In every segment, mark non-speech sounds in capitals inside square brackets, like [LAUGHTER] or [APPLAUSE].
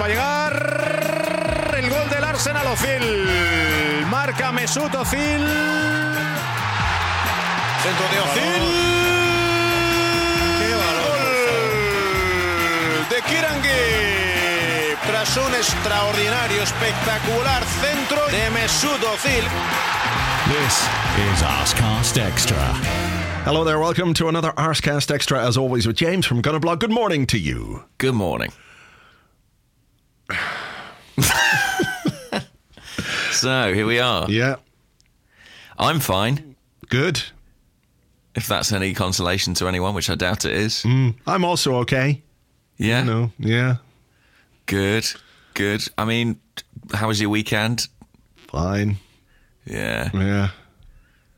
va a llegar el gol del Arsenal Ozil. Marca Mesut Ozil. Centro de Ozil. Qué. Gol de Kirangi. Tras un extraordinario, espectacular centro de Mesut Ozil. This is Arscast Extra. Hello there, welcome to another Arscast Extra, as always, with James from Gunnerblog. Good morning to you. Good morning. So here we are. Yeah, I'm fine. good. If that's any consolation to anyone, which I doubt it is. Mm. I'm also okay. Yeah. No, yeah, Good. Good. I mean, how was your weekend? fine. Yeah. Yeah.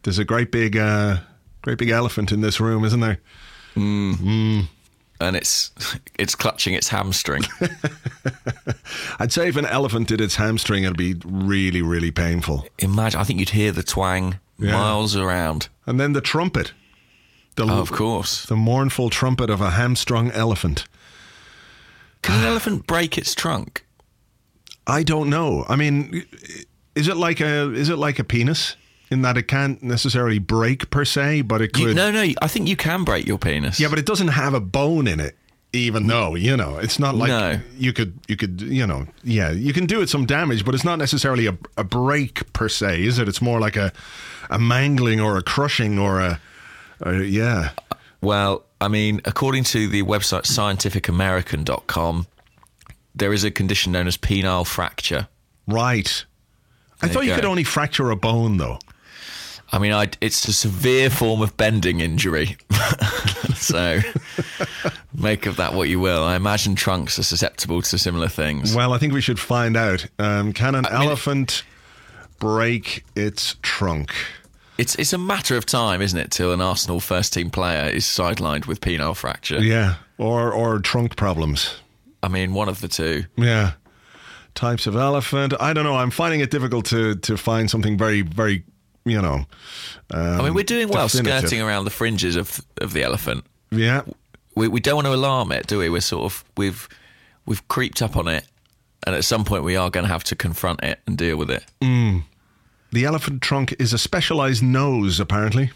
There's a great big, uh, great big elephant in this room, isn't there? Mm. Mm. And it's it's clutching its hamstring. [LAUGHS] I'd say if an elephant did its hamstring, it'd be really, really painful. Imagine. I think you'd hear the twang Yeah. miles around. And then the trumpet, the Oh, of course. the mournful trumpet of a hamstrung elephant. Can an elephant break its trunk? I don't know. I mean, is it like a is it like a penis in that it can't necessarily break per se, but it could. You, no, no. I think you can break your penis. Yeah, but it doesn't have a bone in it. Even though you know, it's not like No. you could you could you know yeah you can do it some damage, but it's not necessarily a, a break per se, is it? It's more like a a mangling or a crushing or a, a yeah. Well, I mean, according to the website scientificamerican.com, there is a condition known as penile fracture. Right. I thought you you could only fracture a bone though. I mean, I, it's a severe form of bending injury. [LAUGHS] so make of that what you will. I imagine trunks are susceptible to similar things. Well, I think we should find out. Um, can an elephant break its trunk? It's it's a matter of time, isn't it, till an Arsenal first team player is sidelined with penile fracture. Yeah, or or trunk problems. I mean, one of the two. Yeah, types of elephant. I don't know. I'm finding it difficult to to find something very very you know. Um, I mean, we're doing well definitive. skirting around the fringes of of the elephant. Yeah, we, we don't want to alarm it, do we? We're sort of we've we've creeped up on it, and at some point we are going to have to confront it and deal with it. the elephant trunk is a specialized nose apparently.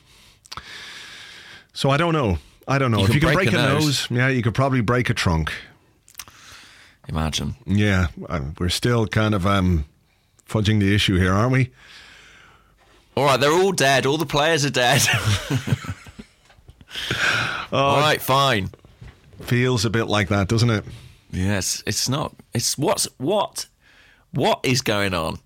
So I don't know. I don't know You if you can break break, a a nose. nose. Yeah, you could probably break a trunk. Imagine. Yeah, uh, we're still kind of um, fudging the issue here, aren't we? All right, they're all dead. All the players are dead. [LAUGHS] all right, fine. Feels a bit like that, doesn't it? Yes, it's not. It's what's what what is going on?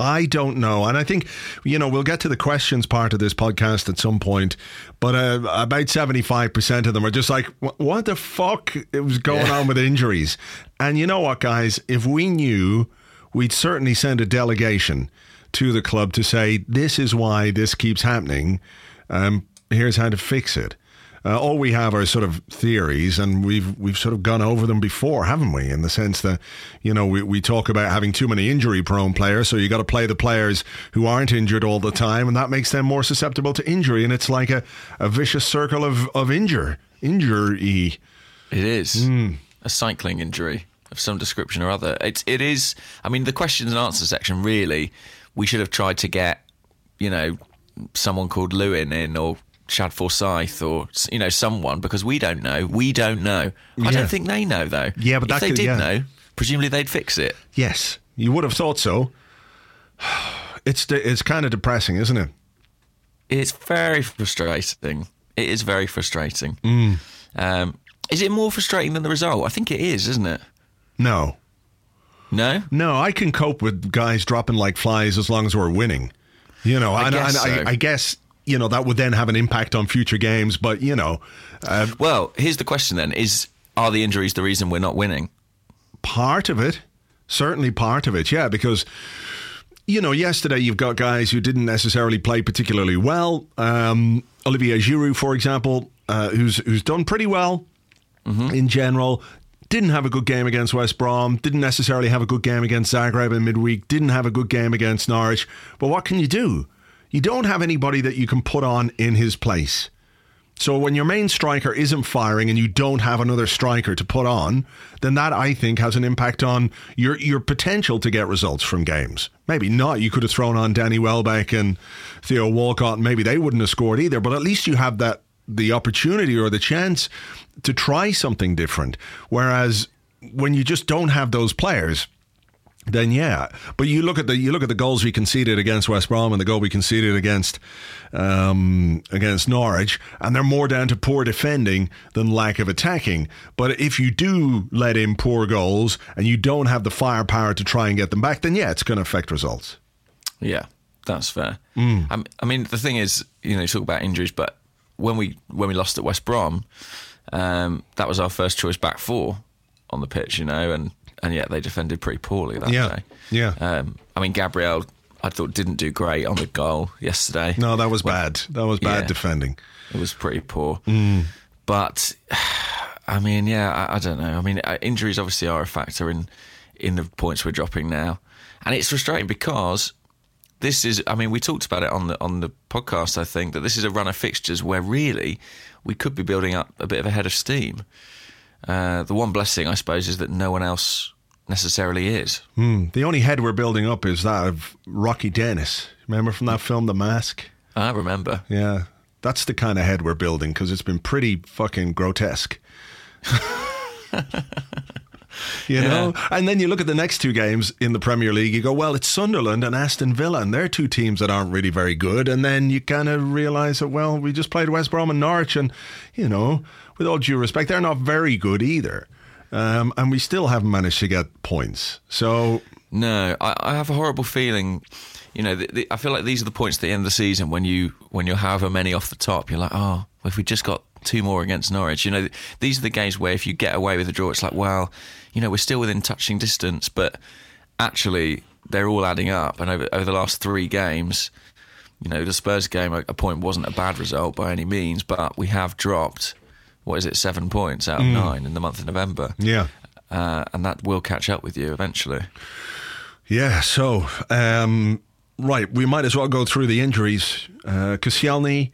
I don't know. And I think, you know, we'll get to the questions part of this podcast at some point. But uh, about 75% of them are just like, what the fuck was going Yeah. on with injuries? And you know what, guys? If we knew, we'd certainly send a delegation to the club to say, this is why this keeps happening. Um, here's how to fix it. Uh, all we have are sort of theories, and we've we've sort of gone over them before, haven't we? In the sense that, you know, we, we talk about having too many injury-prone players, so you got to play the players who aren't injured all the time, and that makes them more susceptible to injury, and it's like a, a vicious circle of of injure injury. It is a cycling injury of some description or other. It's it is. I mean, the questions and answer section really. We should have tried to get, you know, someone called Lewin in or Shad Forsythe or you know someone because we don't know. We don't know. I Yeah. don't think they know though. Yeah, but if they could- did yeah. know, presumably they'd fix it. Yes, you would have thought so. It's it's kind of depressing, isn't it? It's very frustrating. It is very frustrating. Mm. Um, is it more frustrating than the result? I think it is, isn't it? No, No. No, I can cope with guys dropping like flies as long as we're winning. You know, and, guess and so. I, I guess you know that would then have an impact on future games. But you know, uh, Well, here's the question then: Is are the injuries the reason we're not winning? part of it, certainly part of it, yeah, because. You know, yesterday you've got guys who didn't necessarily play particularly well. Um, Olivier Giroud, for example, uh, who's who's done pretty well in general. Didn't have a good game against West Brom. Didn't necessarily have a good game against Zagreb in midweek. Didn't have a good game against Norwich. But what can you do? You don't have anybody that you can put on in his place. So when your main striker isn't firing and you don't have another striker to put on, then that I think has an impact on your your potential to get results from games. Maybe not. You could have thrown on Danny Welbeck and Theo Walcott, and maybe they wouldn't have scored either. But at least you have that the opportunity or the chance to try something different. Whereas when you just don't have those players, then yeah. But you look at the you look at the goals we conceded against West Brom and the goal we conceded against um, against Norwich, and they're more down to poor defending than lack of attacking. But if you do let in poor goals and you don't have the firepower to try and get them back, then yeah, it's going to affect results. Yeah, that's fair. Mm. I mean, the thing is, you know, you talk about injuries, but when we when we lost at West Brom, um, that was our first choice back four on the pitch, you know, and and yet they defended pretty poorly that yeah. day. Yeah. Um, I mean, Gabriel, I thought didn't do great on the goal yesterday. No, that was bad. That was bad yeah, defending. It was pretty poor. Mm. But [SIGHS] I mean, yeah, I, I, don't know. I mean, uh, injuries obviously are a factor in in the points we're dropping now, and it's frustrating because this is. I mean, we talked about it on the on the podcast. I think that this is a run of fixtures where really we could be building up a bit of a head of steam. Uh, the one blessing, I suppose, is that no one else necessarily is. Mm, the only head we're building up is that of Rocky Dennis. Remember from that film, The Mask? I remember. Yeah. That's the kind of head we're building because it's been pretty fucking grotesque. [LAUGHS] you know? And then you look at the next two games in the Premier League, you go, well, it's Sunderland and Aston Villa, and they're two teams that aren't really very good. And then you kind of realize that, well, we just played West Brom and Norwich, and, you know, with all due respect, they're not very good either. Um, and we still haven't managed to get points. So. No, I, I have a horrible feeling. You know, the, the, I feel like these are the points at the end of the season when you when you're however many off the top, you're like, oh, if we just got two more against Norwich. You know, these are the games where if you get away with a draw, it's like, well, you know, we're still within touching distance, but actually they're all adding up. And over, over the last three games, you know, the Spurs game, a, a point wasn't a bad result by any means, but we have dropped what is it, seven points out of mm. nine in the month of November. Yeah. Uh, and that will catch up with you eventually. Yeah, so, um, right, we might as well go through the injuries. Uh, Koscielny,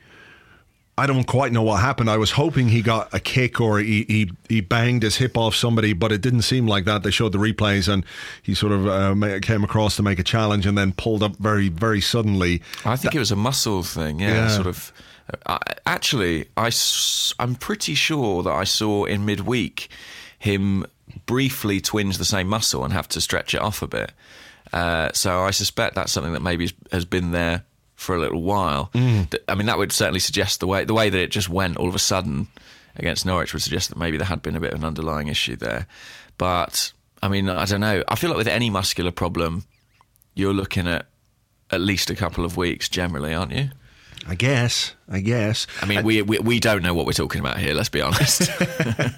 I don't quite know what happened. I was hoping he got a kick or he, he, he banged his hip off somebody, but it didn't seem like that. They showed the replays and he sort of uh, came across to make a challenge and then pulled up very, very suddenly. I think that, it was a muscle thing, yeah, yeah. sort of actually, I, I'm pretty sure that I saw in midweek him briefly twinge the same muscle and have to stretch it off a bit. Uh, so I suspect that's something that maybe has been there for a little while. Mm. I mean, that would certainly suggest the way the way that it just went all of a sudden against Norwich would suggest that maybe there had been a bit of an underlying issue there. But I mean, I don't know. I feel like with any muscular problem, you're looking at at least a couple of weeks generally, aren't you? I guess. I guess. I mean, we, we we don't know what we're talking about here. Let's be honest.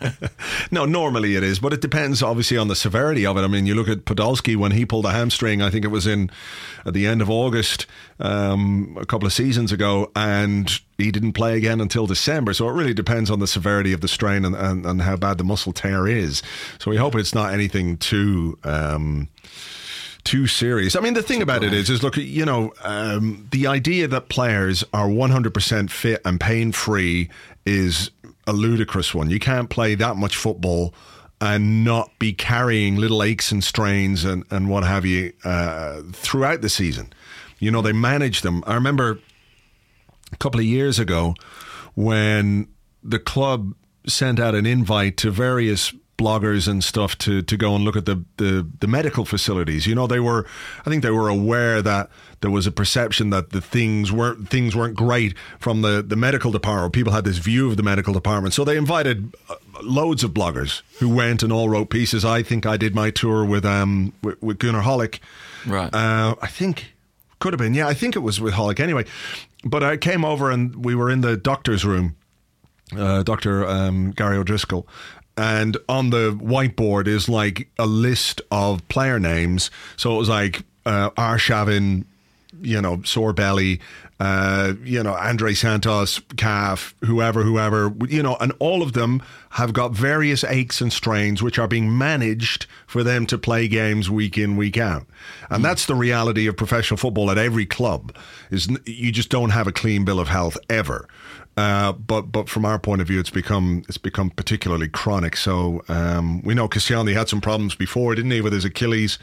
[LAUGHS] no, normally it is, but it depends obviously on the severity of it. I mean, you look at Podolski when he pulled a hamstring. I think it was in at the end of August um, a couple of seasons ago, and he didn't play again until December. So it really depends on the severity of the strain and, and, and how bad the muscle tear is. So we hope it's not anything too. Um, too serious. I mean, the thing about it is, is look, you know, um, the idea that players are 100% fit and pain free is a ludicrous one. You can't play that much football and not be carrying little aches and strains and, and what have you uh, throughout the season. You know, they manage them. I remember a couple of years ago when the club sent out an invite to various bloggers and stuff to to go and look at the, the the medical facilities. You know, they were I think they were aware that there was a perception that the things weren't things weren't great from the the medical department. People had this view of the medical department, so they invited uh, loads of bloggers who went and all wrote pieces. I think I did my tour with um with, with Goonerholic. Right. Uh, I think could have been. Yeah, I think it was with Hollick anyway. But I came over and we were in the doctor's room. Uh, Dr. Um, Gary O'Driscoll, and on the whiteboard is like a list of player names. So it was like uh, Arshavin, you know, sore belly, uh, you know, Andre Santos, calf, whoever, whoever, you know, and all of them have got various aches and strains which are being managed for them to play games week in, week out. And mm. that's the reality of professional football at every club is you just don't have a clean bill of health ever. Uh, but but from our point of view, it's become it's become particularly chronic. So um, we know Koscielny had some problems before, didn't he, with his Achilles,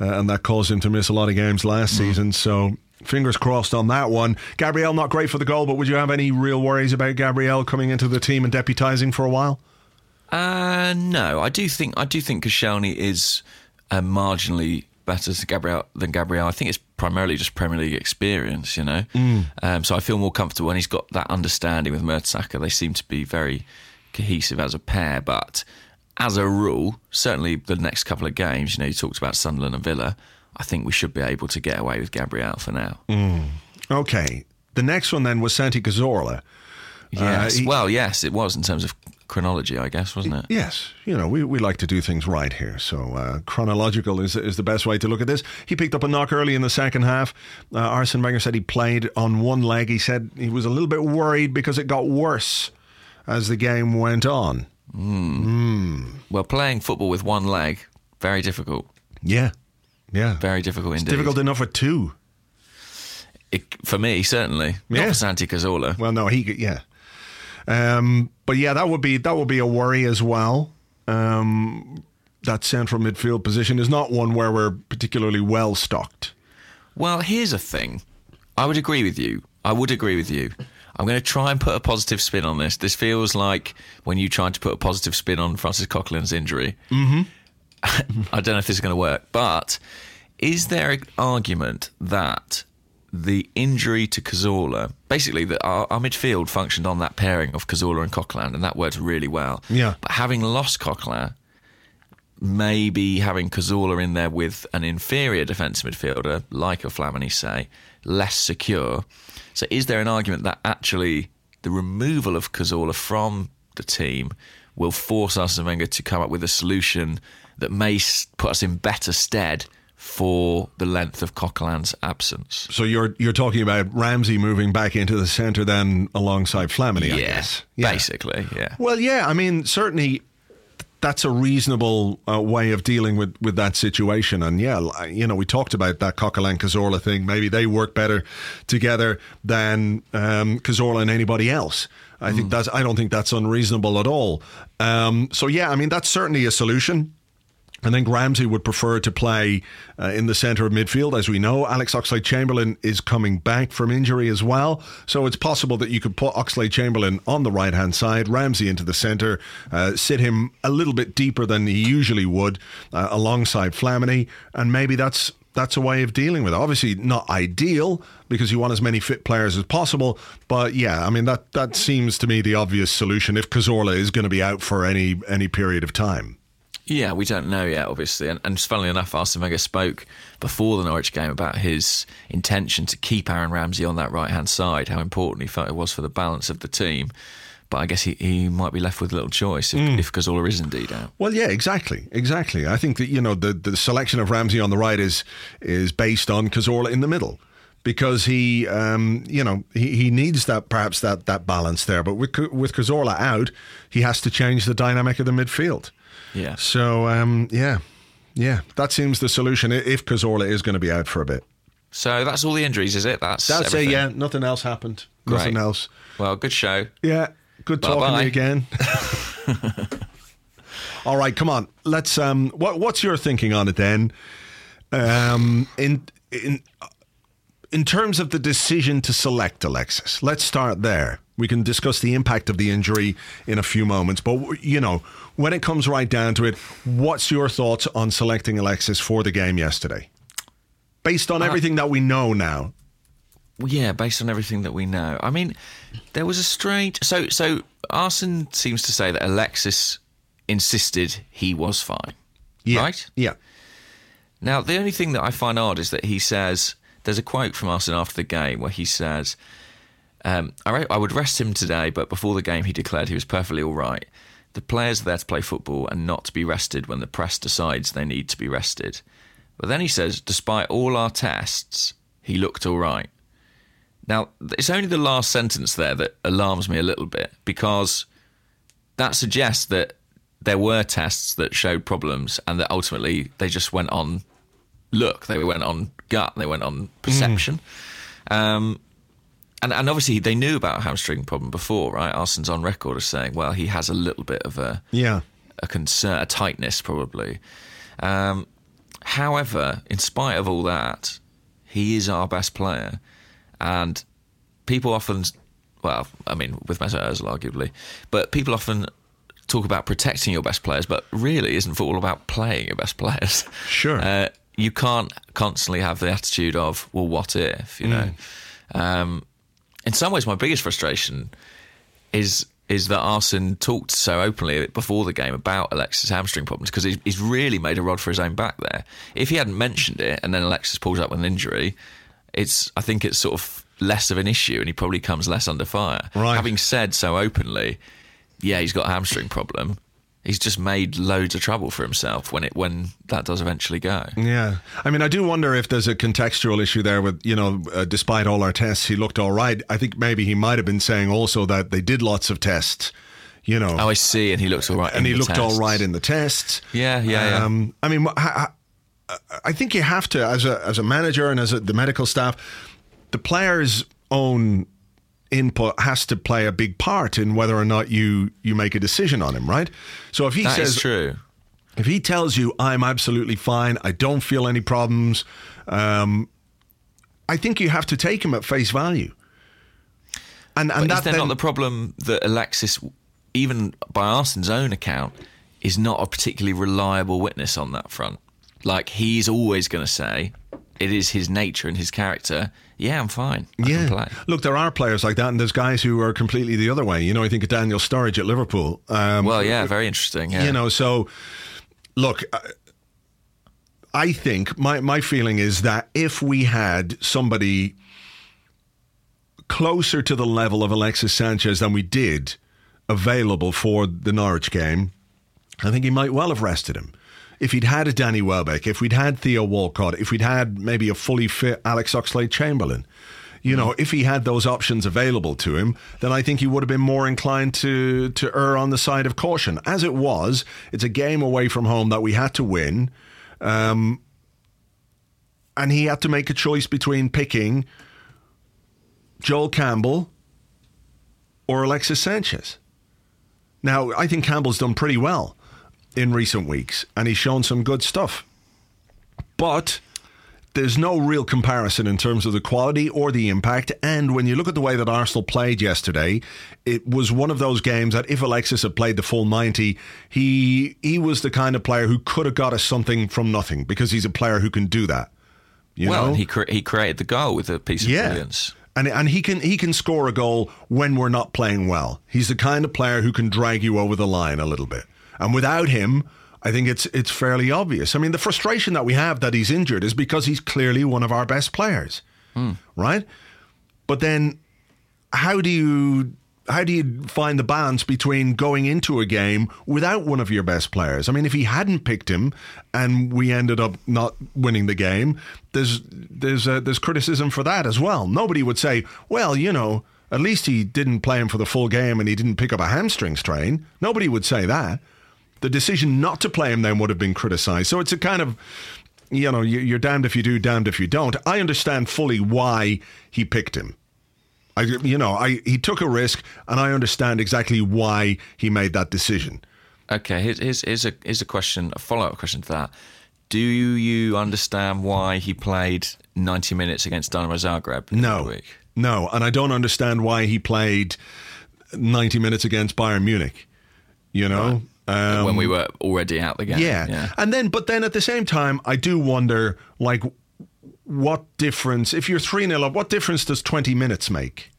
uh, and that caused him to miss a lot of games last Mm. season. So fingers crossed on that one. Gabriel not great for the goal, but would you have any real worries about Gabriel coming into the team and deputising for a while? Uh, no, I do think I do think Koscielny is uh, marginally better to Gabriel than Gabriel. I think it's primarily just Premier League experience, you know. Mm. Um, so I feel more comfortable when he's got that understanding with Mertesacker. They seem to be very cohesive as a pair, but as a rule, certainly the next couple of games, you know, you talked about Sunderland and Villa. I think we should be able to get away with Gabriel for now. Mm. Okay. The next one then was Santi Cazorla. Yes, uh, he- well, yes, it was in terms of chronology, I guess, wasn't it? Yes, you know we, we like to do things right here, so uh, chronological is is the best way to look at this. He picked up a knock early in the second half. Uh, Arsene Wenger said he played on one leg. He said he was a little bit worried because it got worse as the game went on. Well, playing football with one leg, very difficult. Yeah, yeah, Very difficult indeed. difficult enough with two. It, for me, certainly. Yeah. Not for Santi Cazorla. Well, no, he yeah, um, but yeah, that would be that would be a worry as well. Um, that central midfield position is not one where we're particularly well stocked. Well, here's a thing. I would agree with you. I would agree with you. I'm going to try and put a positive spin on this. This feels like when you tried to put a positive spin on Francis Coquelin's injury. Mm-hmm. [LAUGHS] I don't know if this is going to work, but is there an argument that the injury to Cazorla, basically, that our, our midfield functioned on that pairing of Cazorla and Coquelin, and that worked really well. Yeah. But having lost Coquelin, maybe having Cazorla in there with an inferior defensive midfielder, like a Flamini, say, less secure. So, is there an argument that actually the removal of Cazorla from the team will force Arsene Wenger to come up with a solution that may put us in better stead for the length of Coquelin's absence? So you're you're talking about Ramsey moving back into the centre then alongside Flamini, I guess. Yeah. basically, yeah. Well, yeah, I mean, certainly that's a reasonable uh, way of dealing with, with that situation. And yeah, you know, we talked about that Coquelin Cazorla thing. Maybe they work better together than um, Cazorla and anybody else. I think that's. I don't think that's unreasonable at all. Um, so yeah, I mean, that's certainly a solution. I think Ramsey would prefer to play uh, in the centre of midfield. As we know, Alex Oxlade Chamberlain is coming back from injury as well. So it's possible that you could put Oxlade Chamberlain on the right hand side, Ramsey into the centre, uh, sit him a little bit deeper than he usually would uh, alongside Flamini. And maybe that's. That's a way of dealing with it. Obviously, not ideal because you want as many fit players as possible. But yeah, I mean that that seems to me the obvious solution if Cazorla is going to be out for any any period of time. Yeah, we don't know yet, obviously. And, and funnily enough, Arsene Wenger spoke before the Norwich game about his intention to keep Aaron Ramsey on that right hand side, how important he felt it was for the balance of the team. But I guess he, he might be left with little choice if, if Cazorla is indeed out. Well, yeah, exactly, exactly. I think that you know the the selection of Ramsey on the right is is based on Cazorla in the middle because he, um, you know, he, he needs that perhaps that that balance there. But with with Cazorla out, he has to change the dynamic of the midfield. Yeah. So um, yeah, yeah, that seems the solution if Cazorla is going to be out for a bit. So that's all the injuries, is it? That's That's everything. it. Yeah, nothing else happened. Nothing else. Well, good show. Yeah, good talking to Bye-bye. you again. [LAUGHS] All right, come on. Let's. Um, what what's your thinking on it then? Um, in in in terms of the decision to select Alexis, let's start there. We can discuss the impact of the injury in a few moments, but you know, when it comes right down to it, what's your thoughts on selecting Alexis for the game yesterday, based on everything that we know now? Yeah, based on everything that we know. I mean, there was a strange. So, so Arsene seems to say that Alexis insisted he was fine. Yeah, Right? Yeah. Now, the only thing that I find odd is that he says there's a quote from Arsene after the game where he says, um, I, re- I would rest him today, but before the game, he declared he was perfectly all right. The players are there to play football and not to be rested when the press decides they need to be rested. But then he says, despite all our tests, he looked all right. Now, it's only the last sentence there that alarms me a little bit because that suggests that there were tests that showed problems and that ultimately they just went on look, they went on gut, they went on perception. Um, and and obviously they knew about a hamstring problem before, right? Arsenal's on record as saying, well, he has a little bit of a Yeah. a concern, a tightness probably. Um, however, in spite of all that, he is our best player, and people often, well, I mean, with Mesut Ozil arguably, but people often talk about protecting your best players, but really, isn't football about playing your best players? [LAUGHS] Sure. Uh, you can't constantly have the attitude of, well, what if? You know. Um, in some ways, my biggest frustration is is that Arsene talked so openly before the game about Alexis' hamstring problems because he's, he's really made a rod for his own back there. If he hadn't mentioned it and then Alexis pulls up with an injury, it's I think it's sort of less of an issue and he probably comes less under fire. Right. Having said so openly, yeah, he's got a hamstring problem. He's just made loads of trouble for himself when it when that does eventually go. Yeah. I mean, I do wonder if there's a contextual issue there with, you know, uh, despite all our tests, he looked all right. I think maybe he might have been saying also that they did lots of tests, you know. Oh, I see, and he looked all right. and in he the looked all tests. right in the tests. Yeah, yeah, yeah. Um, I mean, ha- I think you have to, as a as a manager and as a, the medical staff, the player's own input has to play a big part in whether or not you you make a decision on him, right? So if he That says true. if he tells you I'm absolutely fine, I don't feel any problems, um, I think you have to take him at face value. And and that is then, not the problem that Alexis, even by Arsenal's own account, is not a particularly reliable witness on that front? Like he's always going to say, it is his nature and his character. Yeah, I'm fine. I play. Look, there are players like that, and there's guys who are completely the other way. You know, I think of Daniel Sturridge at Liverpool. Um, Well, yeah, very interesting. Yeah. You know, so look, I- I think my my feeling is that if we had somebody closer to the level of Alexis Sanchez than we did available for the Norwich game, I think he might well have rested him. If he'd had a Danny Welbeck, if we'd had Theo Walcott, if we'd had maybe a fully fit Alex Oxlade Chamberlain, you know, if he had those options available to him, then I think he would have been more inclined to to err on the side of caution. As it was, it's a game away from home that we had to win, um, and he had to make a choice between picking Joel Campbell or Alexis Sanchez. Now, I think Campbell's done pretty well in recent weeks, and he's shown some good stuff. But there's no real comparison in terms of the quality or the impact. And when you look at the way that Arsenal played yesterday, it was one of those games that if Alexis had played the full 90, he he was the kind of player who could have got us something from nothing because he's a player who can do that. You well, know? and he cre- he created the goal with a piece of brilliance. And and he can he can score a goal when we're not playing well. He's the kind of player who can drag you over the line a little bit. And without him, I think it's it's fairly obvious. I mean, the frustration that we have that he's injured is because he's clearly one of our best players, right? But then, how do you how do you find the balance between going into a game without one of your best players? I mean, if he hadn't picked him and we ended up not winning the game, there's there's uh, there's criticism for that as well. Nobody would say, well, you know, at least he didn't play him for the full game and he didn't pick up a hamstring strain. Nobody would say that. The decision not to play him then would have been criticised. So it's a kind of you know, you- you're damned if you do, damned if you don't. I understand fully why he picked him. I, you know, I he took a risk, and I understand exactly why he made that decision. Okay, here's, here's, here's a here's a question, a follow up question to that. Do you understand why he played 90 minutes against Dynamo Zagreb? No, week? no, and I don't understand why he played 90 minutes against Bayern Munich. You know, um, when we were already out the game. yeah. yeah. and then but then at the same time, I do wonder, like, what difference if you're three 0 up? What difference does 20 minutes make?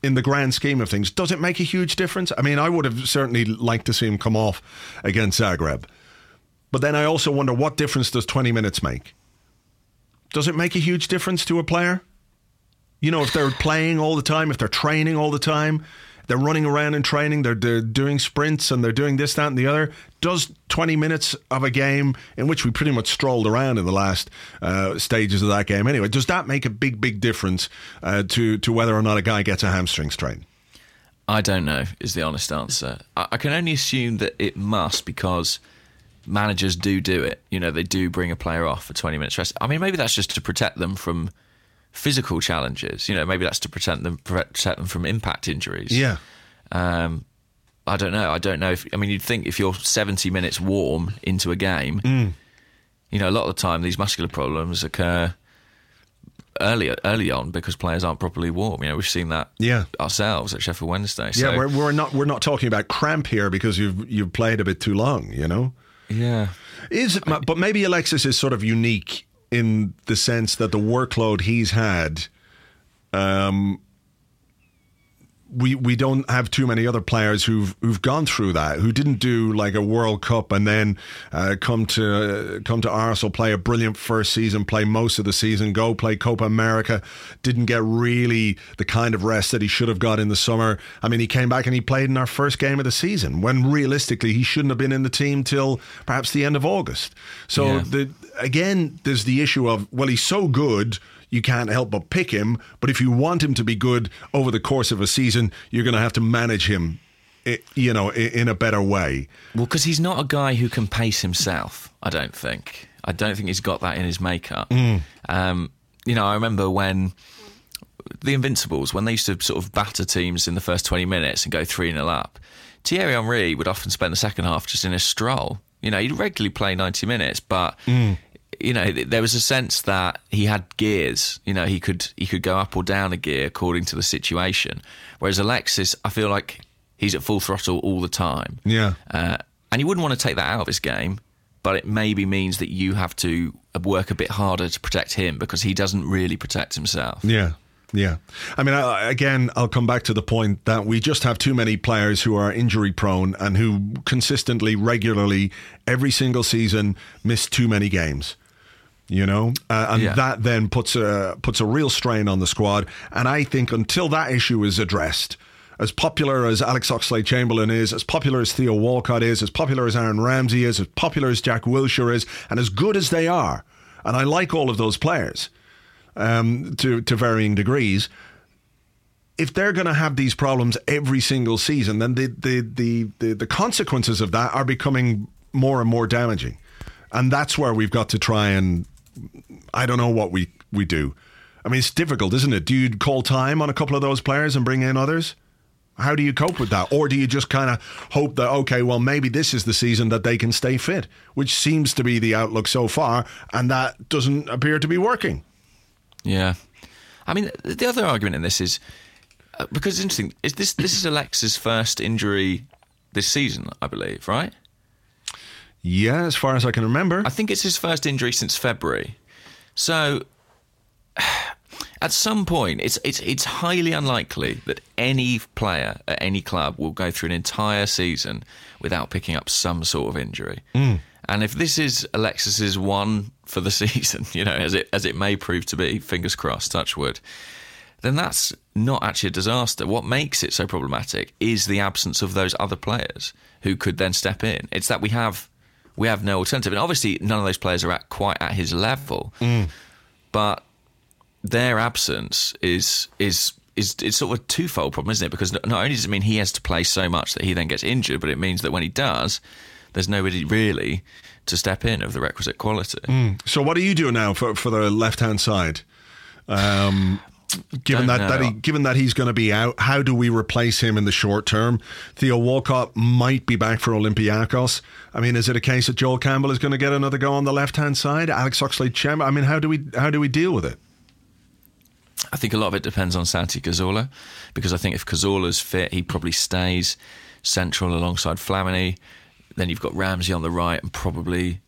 In the grand scheme of things, does it make a huge difference? I mean, I would have certainly liked to see him come off against Zagreb. But then I also wonder what difference does 20 minutes make? Does it make a huge difference to a player? You know, if they're playing all the time, if they're training all the time, they're running around in training, they're, they're doing sprints and they're doing this, that, and the other. Does 20 minutes of a game in which we pretty much strolled around in the last uh, stages of that game anyway, does that make a big, big difference uh, to, to whether or not a guy gets a hamstring strain? I don't know, is the honest answer. I, I can only assume that it must because managers do do it. You know, they do bring a player off for 20 minutes rest. I mean, maybe that's just to protect them from physical challenges. You know, maybe that's to protect them protect them from impact injuries. Yeah. Um, I don't know. I don't know if I mean you'd think if you're 70 minutes warm into a game, Mm. you know, a lot of the time these muscular problems occur early early on because players aren't properly warm. You know, we've seen that Yeah. ourselves at Sheffield Wednesday. So, Yeah, we're, we're not we're not talking about cramp here because you've you've played a bit too long, you know. yeah. Is but maybe Alexis is sort of unique in the sense that the workload he's had. Um, we we don't have too many other players who've who've gone through that who didn't do like a World Cup and then uh, come to uh, come to Arsenal play a brilliant first season play most of the season go play Copa America didn't get really the kind of rest that he should have got in the summer I mean he came back and he played in our first game of the season when realistically he shouldn't have been in the team till perhaps the end of August so Yeah. the again there's the issue of well he's so good you can't help but pick him. But if you want him to be good over the course of a season, you're going to have to manage him, you know, in a better way. Well, because he's not a guy who can pace himself. I don't think. I don't think he's got that in his makeup. Um, you know, I remember when the Invincibles, when they used to sort of batter teams in the first twenty minutes and go three 0 up, Thierry Henry would often spend the second half just in a stroll. You know, he'd regularly play ninety minutes, but. You know, there was a sense that he had gears. You know, he could he could go up or down a gear according to the situation. Whereas Alexis, I feel like he's at full throttle all the time. Yeah. Uh, and you wouldn't want to take that out of his game, but it maybe means that you have to work a bit harder to protect him because he doesn't really protect himself. Yeah. Yeah. I mean, I, again, I'll come back to the point that we just have too many players who are injury prone and who consistently, regularly, every single season miss too many games. You know, uh, and Yeah. that then puts a puts a real strain on the squad. And I think until that issue is addressed, as popular as Alex Oxlade Chamberlain is, as popular as Theo Walcott is, as popular as Aaron Ramsey is, as popular as Jack Wilshere is, and as good as they are, and I like all of those players um, to to varying degrees. If they're going to have these problems every single season, then the, the the the the consequences of that are becoming more and more damaging, and that's where we've got to try and I don't know what we we do. I mean, it's difficult, isn't it? Do you call time on a couple of those players and bring in others? How do you cope with that? Or do you just kind of hope that, okay, well, maybe this is the season that they can stay fit, which seems to be the outlook so far, and that doesn't appear to be working? Yeah. I mean, the other argument in this is uh, because it's interesting. Is this this is Alexa's first injury this season? I believe, right? Yeah, as far as I can remember. I think it's his first injury since February. So [SIGHS] at some point it's it's it's highly unlikely that any player at any club will go through an entire season without picking up some sort of injury. Hmm. And if this is Alexis's one for the [LAUGHS] season, you know, as it as it may prove to be, fingers crossed, touch wood, then that's not actually a disaster. What makes it so problematic is the absence of those other players who could then step in. It's that we have we have no alternative, and obviously none of those players are at quite at his level, but their absence is is. Is, it's sort of a twofold problem, isn't it? Because not only does it mean he has to play so much that he then gets injured, but it means that when he does, there's nobody really to step in of the requisite quality. So what do you do now for, for the left hand side? Um, given Don't that, that he, given that he's going to be out, how do we replace him in the short term? Theo Walcott might be back for Olympiacos. I mean, is it a case that Joel Campbell is going to get another go on the left hand side? Alex Oxlade Chamber. I mean, how do we how do we deal with it? I think a lot of it depends on Santi Cazorla because I think if Cazorla's fit, he probably stays central alongside Flamini. Then you've got Ramsey on the right and probably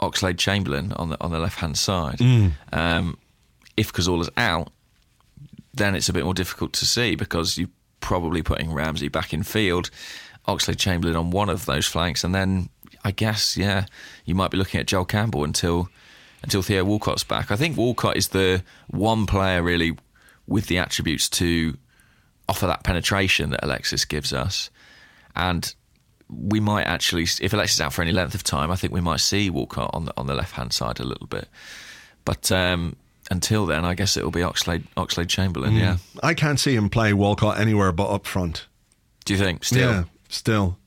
Oxlade Chamberlain on the on the left hand side. Um, if Cazorla's out, then it's a bit more difficult to see because you're probably putting Ramsey back in field, Oxlade Chamberlain on one of those flanks, and then I guess yeah, you might be looking at Joel Campbell until until Theo Walcott's back. I think Walcott is the one player really with the attributes to offer that penetration that Alexis gives us, and we might actually, if Alexis is out for any length of time, I think we might see Walcott on the on the left hand side a little bit. But um, until then, I guess it will be Oxlade Oxlade Chamberlain. Yeah. I can't see him play Walcott anywhere but up front. Do you think? Still, Yeah, still.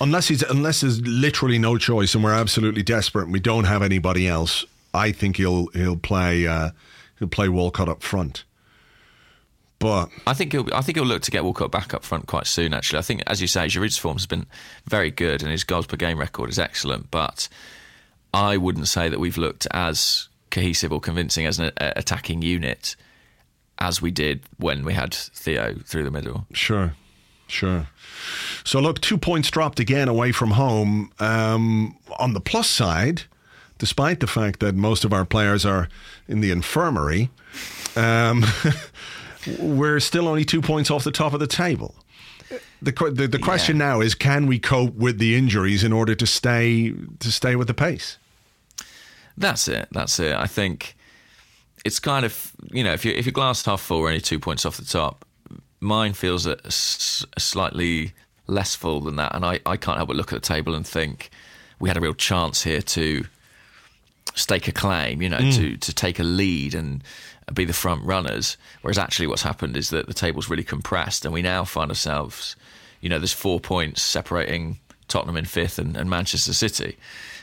Unless he's unless there's literally no choice and we're absolutely desperate and we don't have anybody else, I think he'll he'll play uh, he'll play Walcott up front. But I think he'll. I think he'll look to get Walcott back up front quite soon. Actually, I think, as you say, Giroud's form has been very good, and his goals per game record is excellent. But I wouldn't say that we've looked as cohesive or convincing as an a- attacking unit as we did when we had Theo through the middle. Sure, sure. So look, two points dropped again away from home. Um, on the plus side, despite the fact that most of our players are in the infirmary, um, [LAUGHS] we're still only two points off the top of the table. The, the, the question now is can we cope with the injuries in order to stay to stay with the pace? That's it. That's it. I think it's kind of you know if you if you're glass half full, we're only two points off the top. Mine feels a, a slightly less full than that, and I, I can't help but look at the table and think we had a real chance here to stake a claim, you know, to mm. to take a lead and be the front runners. Whereas actually, what's happened is that the table's really compressed, and we now find ourselves, you know, there's four points separating Tottenham in fifth and, and Manchester City.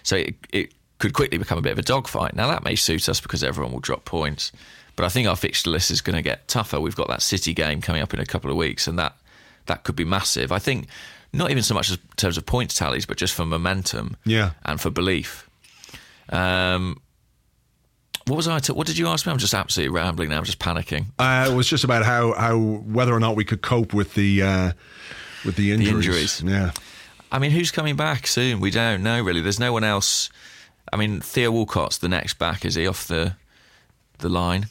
So it, it could quickly become a bit of a dogfight. Now that may suit us because everyone will drop points, but I think our fixture list is going to get tougher. We've got that City game coming up in a couple of weeks, and that that could be massive. I think not even so much in terms of points tallies, but just for momentum, Yeah. and for belief. Um, what was I? T- what did you ask me? I'm just absolutely rambling now. I'm just panicking. Uh, it was just about how, how whether or not we could cope with the uh, with the injuries. injuries. Yeah. I mean, who's coming back soon? We don't know really. There's no one else. I mean, Theo Walcott's the next back. Is he off the the line?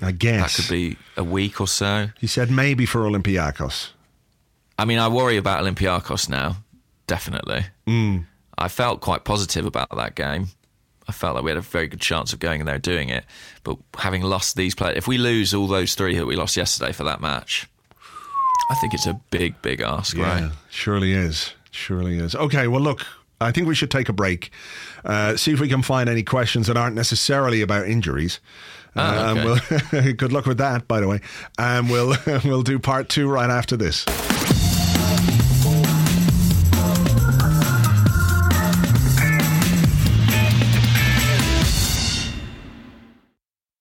I guess That could be a week or so. He said maybe for Olympiacos. I mean, I worry about Olympiacos now. Definitely. Mm. I felt quite positive about that game. I felt like we had a very good chance of going in there and doing it. But having lost these players, if we lose all those three that we lost yesterday for that match, I think it's a big, big ask, right? surely is. Surely is. Okay, well, look, I think we should take a break. Uh, see if we can find any questions that aren't necessarily about injuries. Ah, Um, we'll, [LAUGHS] good luck with that, by the way. And we'll [LAUGHS] we'll do part two right after this.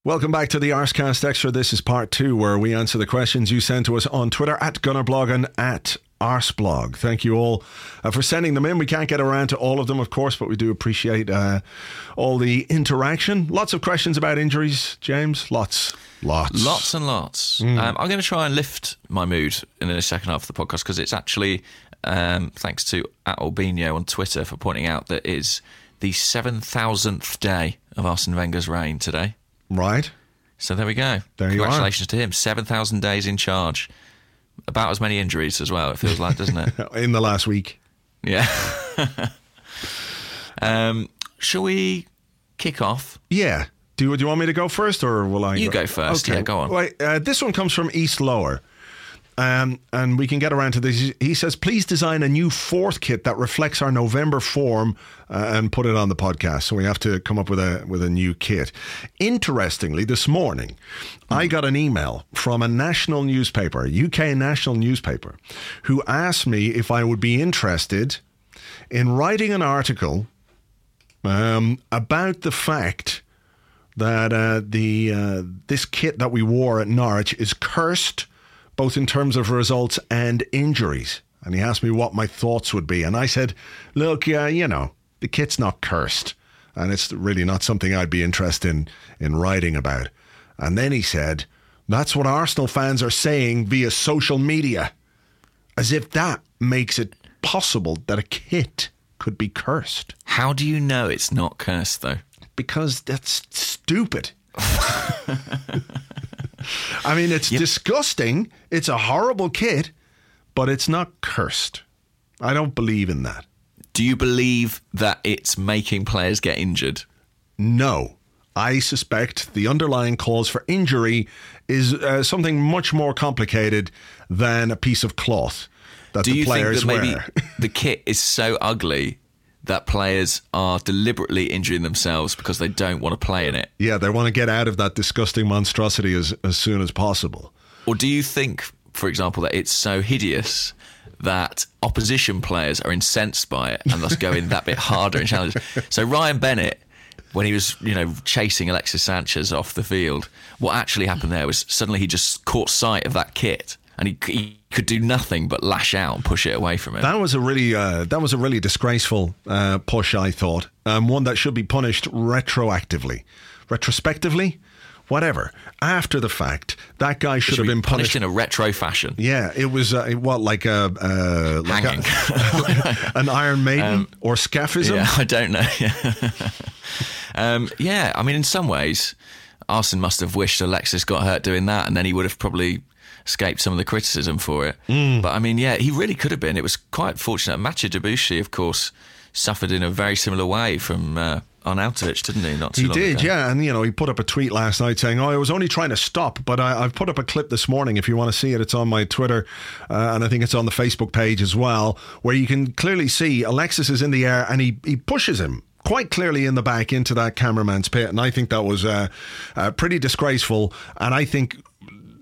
Welcome back to the Arsecast Extra. This is part two, where we answer the questions you send to us on Twitter at Gunnerblog and at Arseblog. Thank you all uh, for sending them in. We can't get around to all of them, of course, but we do appreciate uh, all the interaction. Lots of questions about injuries, James. Lots, lots, Lots and lots. Mm. Um, I'm going to try and lift my mood in the second half of the podcast because it's actually, um, thanks to at Albino on Twitter for pointing out that is the 7,000th day of Arsene Wenger's reign today. Right? So there we go. There you are. Congratulations to him. 7,000 days in charge. About as many injuries as well, it feels like, doesn't it? [LAUGHS] In the last week. Yeah. [LAUGHS] um, shall we kick off? Yeah. Do you, do you want me to go first, or will I? You go first. Yeah, go on. Right, uh, this one comes from East Lower. Um, and we can get around to this. He says, please design a new fourth kit that reflects our November form uh, and put it on the podcast. So we have to come up with a with a new kit. Interestingly, this morning, I got an email from a national newspaper, UK national newspaper, who asked me if I would be interested in writing an article um, about the fact that uh, the uh, this kit that we wore at Norwich is cursed, both in terms of results and injuries. And he asked me what my thoughts would be, and I said, "Look, uh, you know, the kit's not cursed, and it's really not something I'd be interested in in writing about." And then he said, "That's what Arsenal fans are saying via social media, as if that makes it possible that a kit could be cursed." How do you know it's not cursed, though? because that's stupid. [LAUGHS] [LAUGHS] I mean, it's disgusting. It's a horrible kit, but it's not cursed. I don't believe in that. Do you believe that it's making players get injured? No. I suspect the underlying cause for injury is uh, something much more complicated than a piece of cloth that Do the you think players that maybe wear. [LAUGHS] the kit is so ugly that players are deliberately injuring themselves because they don't want to play in it? yeah, they want to get out of that disgusting monstrosity as, as soon as possible. Or do you think, for example, that it's so hideous that opposition players are incensed by it and thus go in that bit harder in challenges? [LAUGHS] So Ryan Bennett when he was, you know, chasing Alexis Sanchez off the field. What actually happened there was suddenly he just caught sight of that kit and he, he could do nothing but lash out and push it away from him. That was a really uh, that was a really disgraceful uh, push. I thought um, one that should be punished retroactively, retrospectively, whatever. After the fact, that guy should, Should have be been punished. in a retro fashion. yeah, it was uh, what like a uh, like Hanging. a, [LAUGHS] an Iron Maiden or scaphism. Yeah, I don't know. [LAUGHS] um, yeah, I mean, in some ways, Arsene must have wished Alexis got hurt doing that, and then he would have probably escaped some of the criticism for it. Hmm. But I mean, yeah, he really could have been. It was quite fortunate. Mathieu Debuchy, of course, suffered in a very similar way from uh, Arnautovic, didn't he? Not too He did, ago. yeah, and you know he put up a tweet last night saying, "Oh, I was only trying to stop, but I, I've put up a clip this morning. If you want to see it, it's on my Twitter, uh, and I think it's on the Facebook page as well, where you can clearly see Alexis is in the air and he he pushes him." Quite clearly in the back into that cameraman's pit, and I think that was uh, uh, pretty disgraceful. And I think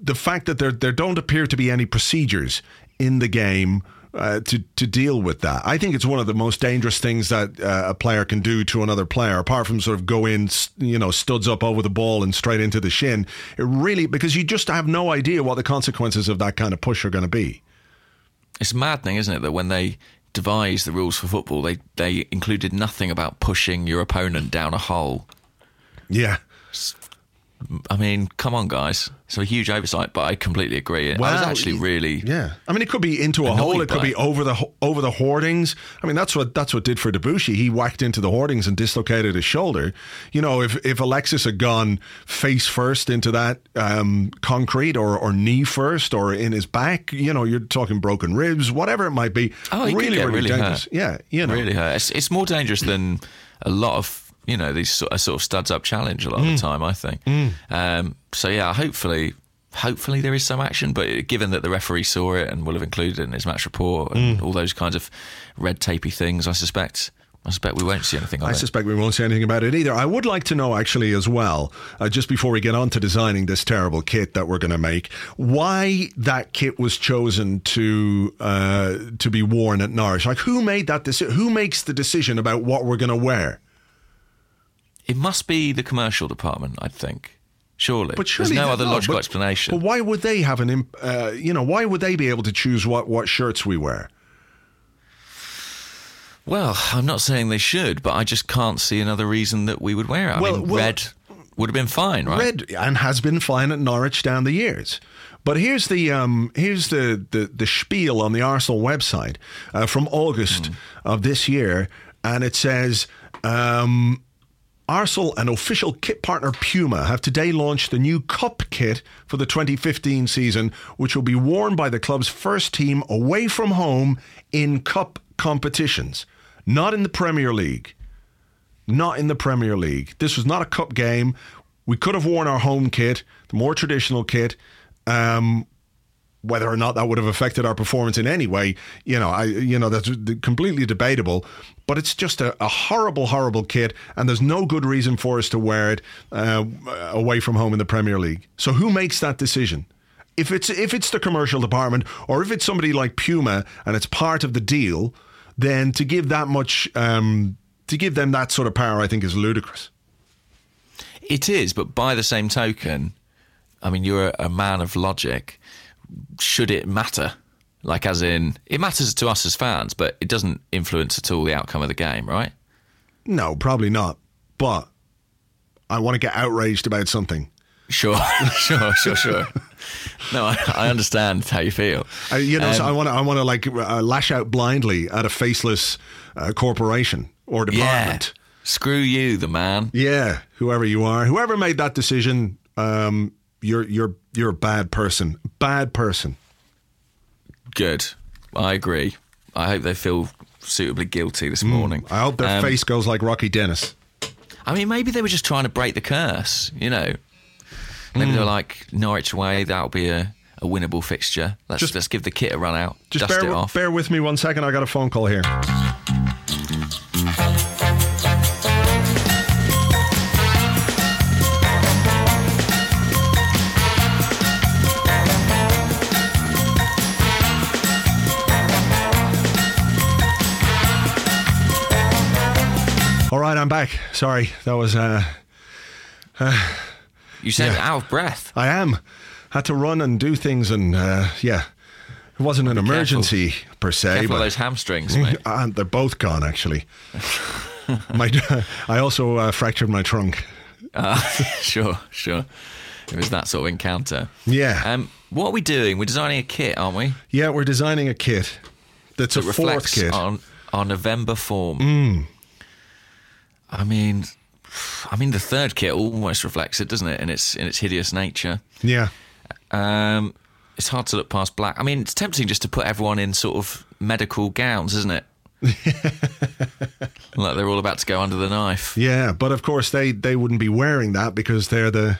the fact that there there don't appear to be any procedures in the game uh, to to deal with that. I think it's one of the most dangerous things that uh, a player can do to another player, apart from sort of go in, you know, studs up over the ball and straight into the shin. It really because you just have no idea what the consequences of that kind of push are going to be. It's maddening, isn't it, that when they devised the rules for football, they, they included nothing about pushing your opponent down a hole. Yeah. I mean, come on, guys. It's a huge oversight, but I completely agree. I was actually really. Yeah, I mean, it could be into a hole. It could be it. over the over the hoardings. I mean, that's what that's what did for Debuchy. He whacked into the hoardings and dislocated his shoulder. You know, if if Alexis had gone face first into that um, concrete or or knee first or in his back, you know, you're talking broken ribs, whatever it might be. Oh, really, really, really dangerous. hurt. Yeah, you know, Really hurt. It's, it's more dangerous than a lot of you know these sort of, sort of studs up challenge a lot of Mm. the time. I think. Um, so yeah, hopefully, hopefully there is some action. But given that the referee saw it and will have included it in his match report Mm. and all those kinds of red tapey things, I suspect. I suspect we won't see anything of I it. suspect we won't say anything about it either. I would like to know, actually, as well, uh, just before we get on to designing this terrible kit that we're going to make, why that kit was chosen to uh, to be worn at Norwich. Like, who made that decision? Who makes the decision about what we're going to wear? It must be the commercial department, I think. Surely, But surely there's no other logical but- explanation. But why would they have an? Uh, you know, why would they be able to choose what what shirts we wear? Well, I'm not saying they should, but I just can't see another reason that we would wear it. I Well- mean, well- red would have been fine, right? Red and has been fine at Norwich down the years. But here's the um, here's the, the the spiel on the Arsenal website uh, from August of this year, and it says. Um, Arsenal and official kit partner Puma have today launched the new Cup kit for the 2015 season, which will be worn by the club's first team away from home in Cup competitions, not in the Premier League not in the Premier League. This was not a cup game. We could have worn our home kit, the more traditional kit. Um, whether or not that would have affected our performance in any way, you know, I, you know, that's completely debatable. But it's just a, a horrible, horrible kit, and there's no good reason for us to wear it uh, away from home in the Premier League. So who makes that decision? If it's if it's the commercial department, or if it's somebody like Puma and it's part of the deal, then to give that much, um, to give them that sort of power, I think is ludicrous. It is, but by the same token, I mean, you're a, a man of logic. Should it matter? Like, as in, it matters to us as fans, but it doesn't influence at all the outcome of the game, right? No, probably not. But I want to get outraged about something. Sure, [LAUGHS] sure, sure, sure. No, I, I understand how you feel. I, you know, so Um, I want to, I want to like uh, lash out blindly at a faceless uh, corporation or Yeah. department. Screw you, the man. Yeah. whoever you are, whoever made that decision, um, you're you're you're a bad person. Bad person. Good. I agree. I hope they feel suitably guilty this morning. I hope their Um, face goes like Rocky Dennis. I mean, maybe they were just trying to break the curse, you know. Maybe Hmm. they were like Norwich away. That'll be a, a winnable fixture. Let's Just- let's give the kit a run out. Just dust bear, it off. bear with me one second. I got a phone call here. I'm back. Sorry, that was. Uh, You sound Yeah. out of breath. I am. Had to run and do things, and uh, yeah, it wasn't an emergency per se. Careful but those hamstrings, mate. [LAUGHS] and they're both gone actually. [LAUGHS] my, I also uh, fractured my trunk. Uh, [LAUGHS] sure, sure. It was that sort of encounter. Yeah, Um, what are we doing? We're designing a kit, aren't we? yeah, we're designing a kit that's a That fourth kit. on our November form. Mm. I mean, I mean, the third kit almost reflects it, doesn't it? In its in its hideous nature. yeah, Um, it's hard to look past black. I mean, it's tempting just to put everyone in sort of medical gowns, isn't it? [LAUGHS] like they're all about to go under the knife. yeah, but of course they they wouldn't be wearing that because they're the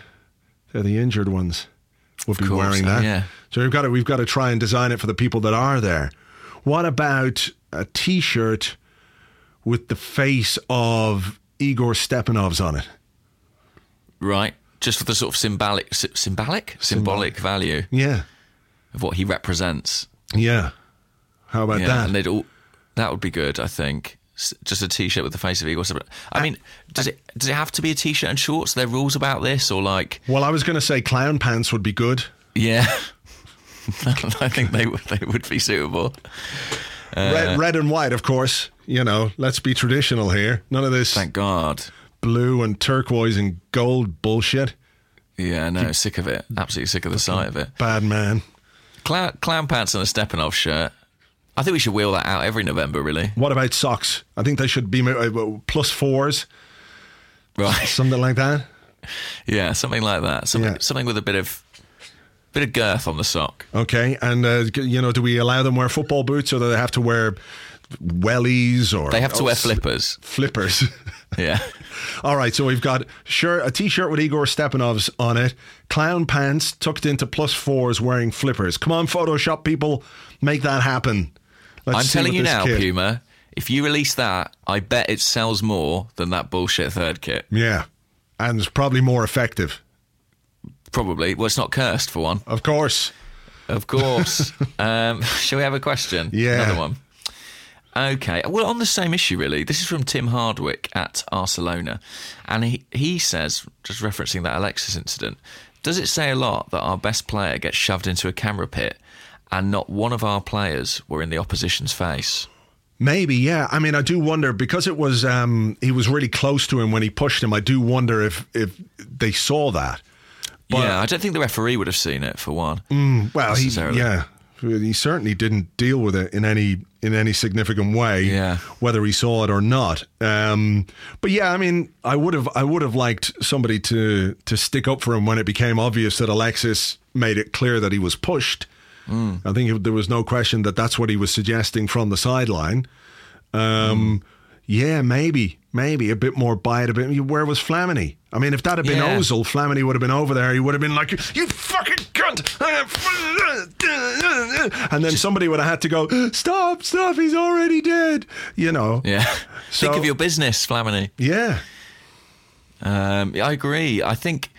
they're the injured ones. Would be course, wearing that. yeah. So we've got to we've got to try and design it for the people that are there. What about a T-shirt with the face of Igor Stepanovs on it? Right. Just for the sort of symbolic, sy- symbolic, symbolic value Yeah, of what he represents. yeah. How about Yeah, that? and they'd all that would be good. I think S- just a t-shirt with the face of Igor. Stepan- I uh, mean, does it does it have to be a t-shirt and shorts? Are there rules about this, or like, well, I was going to say clown pants would be good. yeah? [LAUGHS] I think they would they would be suitable. Uh, red, red and white, of course. You know, let's be traditional here. None of this Thank God. blue and turquoise and gold bullshit. Yeah, no, sick of it. Absolutely sick of the sight of it. Bad man. Clown, clown pants and a Stepanov shirt. I think we should wheel that out every November, really. What about socks? I think they should be uh, plus fours, Right? something like that. [LAUGHS] Yeah, something like that. Something, Yeah. something with a bit of bit of girth on the sock. Okay, and uh, you know, do we allow them wear football boots, or do they have to wear wellies, or They have to oh, wear flippers. Flippers. [LAUGHS] Yeah. [LAUGHS] All right, so we've got shirt, a t-shirt with Igor Stepanovs on it, clown pants tucked into plus fours, wearing flippers. Come on, Photoshop people, make that happen. Let's I'm telling you now, kid- Puma, if you release that, I bet it sells more than that bullshit third kit. Yeah, and it's probably more effective, Probably. Well, it's not cursed for one. of course. Of course. [LAUGHS] um, [LAUGHS] shall we have a question? Yeah. Another one. Okay. Well, on the same issue, really. This is from Tim Hardwick at Barcelona. And he, he says, just referencing that Alexis incident, does it say a lot that our best player gets shoved into a camera pit and not one of our players were in the opposition's face? Maybe, yeah. I mean, I do wonder because it was um, he was really close to him when he pushed him. I do wonder if if they saw that. But- yeah, I don't think the referee would have seen it, for one. Well, he yeah, he certainly didn't deal with it in any in any significant way. Yeah. whether he saw it or not. Um, but yeah, I mean, I would have I would have liked somebody to to stick up for him when it became obvious that Alexis made it clear that he was pushed. I think there was no question that that's what he was suggesting from the sideline. Um, Yeah, maybe, maybe a bit more bite, a bit. Where was Flamini? I mean, if that had been Yeah. Ozil, Flamini would have been over there. He would have been like, "You fucking cunt!" And then somebody would have had to go, "Stop, stop! He's already dead." You know? Yeah. So- Think of your business, Flamini. Yeah. Um, I agree. I think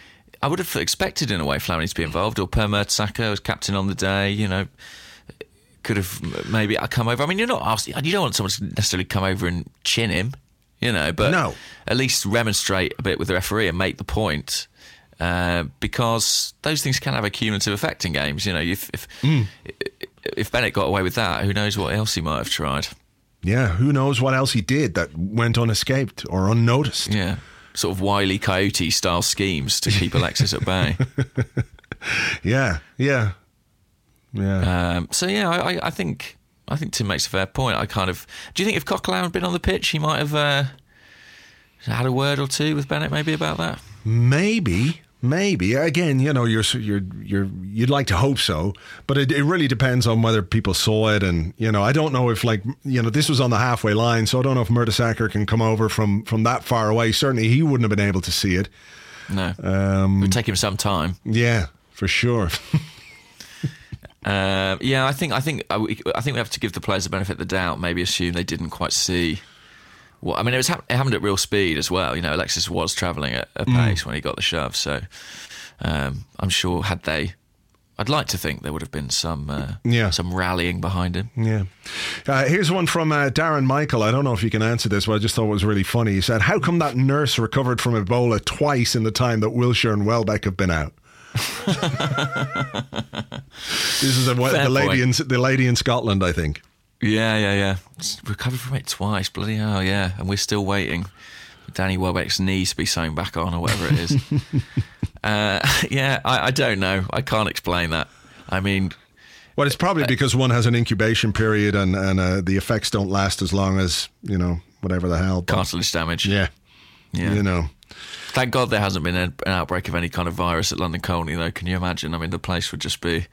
I would have expected, in a way, Flamini to be involved, or Per Mertesacker as captain on the day. You know, could have maybe I come over. I mean, you're not asking, You don't want someone to necessarily come over and chin him, you know, but No. at least remonstrate a bit with the referee and make the point. Uh, because those things can have a cumulative effect in games. You know, if if, Hmm. if Bennett got away with that, who knows what else he might have tried? Yeah. Who knows what else he did that went unescaped or unnoticed? Yeah, sort of wily coyote style schemes to keep Alexis at bay. [LAUGHS] Yeah. Yeah. Yeah. Um, so yeah, I- I think I think Tim makes a fair point. I kind of do you think if Coquelin had been on the pitch, he might have uh, had a word or two with Bennett maybe about that. Maybe, maybe. Again, you know, you're you're you're you'd like to hope so, but it, it really depends on whether people saw it, and you know, I don't know if like you know this was on the halfway line, so I don't know if Mertesacker can come over from from that far away. Certainly, he wouldn't have been able to see it. No, Um, it would take him some time. Yeah, for sure. [LAUGHS] Um, yeah, I think I think I, we- I think we have to give the players the benefit of the doubt. Maybe assume they didn't quite see. What I mean, it was it happened at real speed as well. You know, Alexis was travelling at a pace when he got the shove, so um, I'm sure had they I'd like to think there would have been some uh, Yeah. some rallying behind him. Yeah. Uh, here's one from uh, Darren Michael. I don't know if you can answer this, but I just thought it was really funny. He said, How come that nurse recovered from Ebola twice in the time that Wilshere and Welbeck have been out? [LAUGHS] this is a, the, lady in, the lady in Scotland, I think. Yeah, yeah, yeah. Recovered from it twice. Bloody hell, yeah. And we're still waiting Danny Welbeck's knees to be sewn back on or whatever it is. [LAUGHS] uh, [LAUGHS] yeah, I, I don't know. I can't explain that. I mean, Well, it's probably because one has an incubation period and, and uh, the effects don't last as long as, you know, whatever the hell. But, cartilage damage. yeah. Yeah. You know. Thank God there hasn't been an outbreak of any kind of virus at London Colney, though. Can you imagine? I mean, the place would just be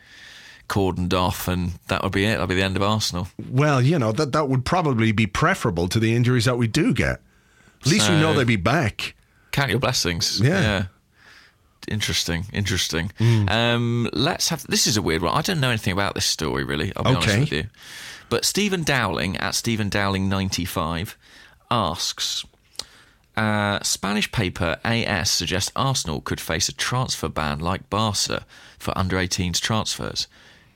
cordoned off, and that would be it. That'd be the end of Arsenal. Well, you know, that, that would probably be preferable to the injuries that we do get. At least we know they'd be back. Count your blessings. Yeah. Interesting, interesting. Hmm. Um, let's have. This is a weird one. I don't know anything about this story really. I'll be honest with you. But Stephen Dowling at Stephen Dowling ninety five asks. Uh, Spanish paper AS suggests Arsenal could face a transfer ban like Barca for under 18s transfers.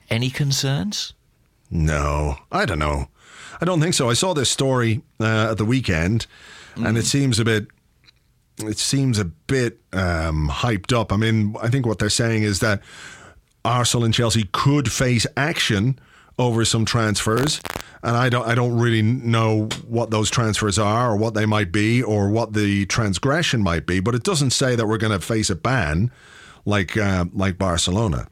Any concerns? No, I don't know. I don't think so. I saw this story uh, at the weekend, and it seems a bit. It seems a bit um, hyped up. I mean, I think what they're saying is that Arsenal and Chelsea could face action over some transfers, and I don't. I don't really know what those transfers are, or what they might be, or what the transgression might be. But it doesn't say that we're going to face a ban, like uh, like Barcelona.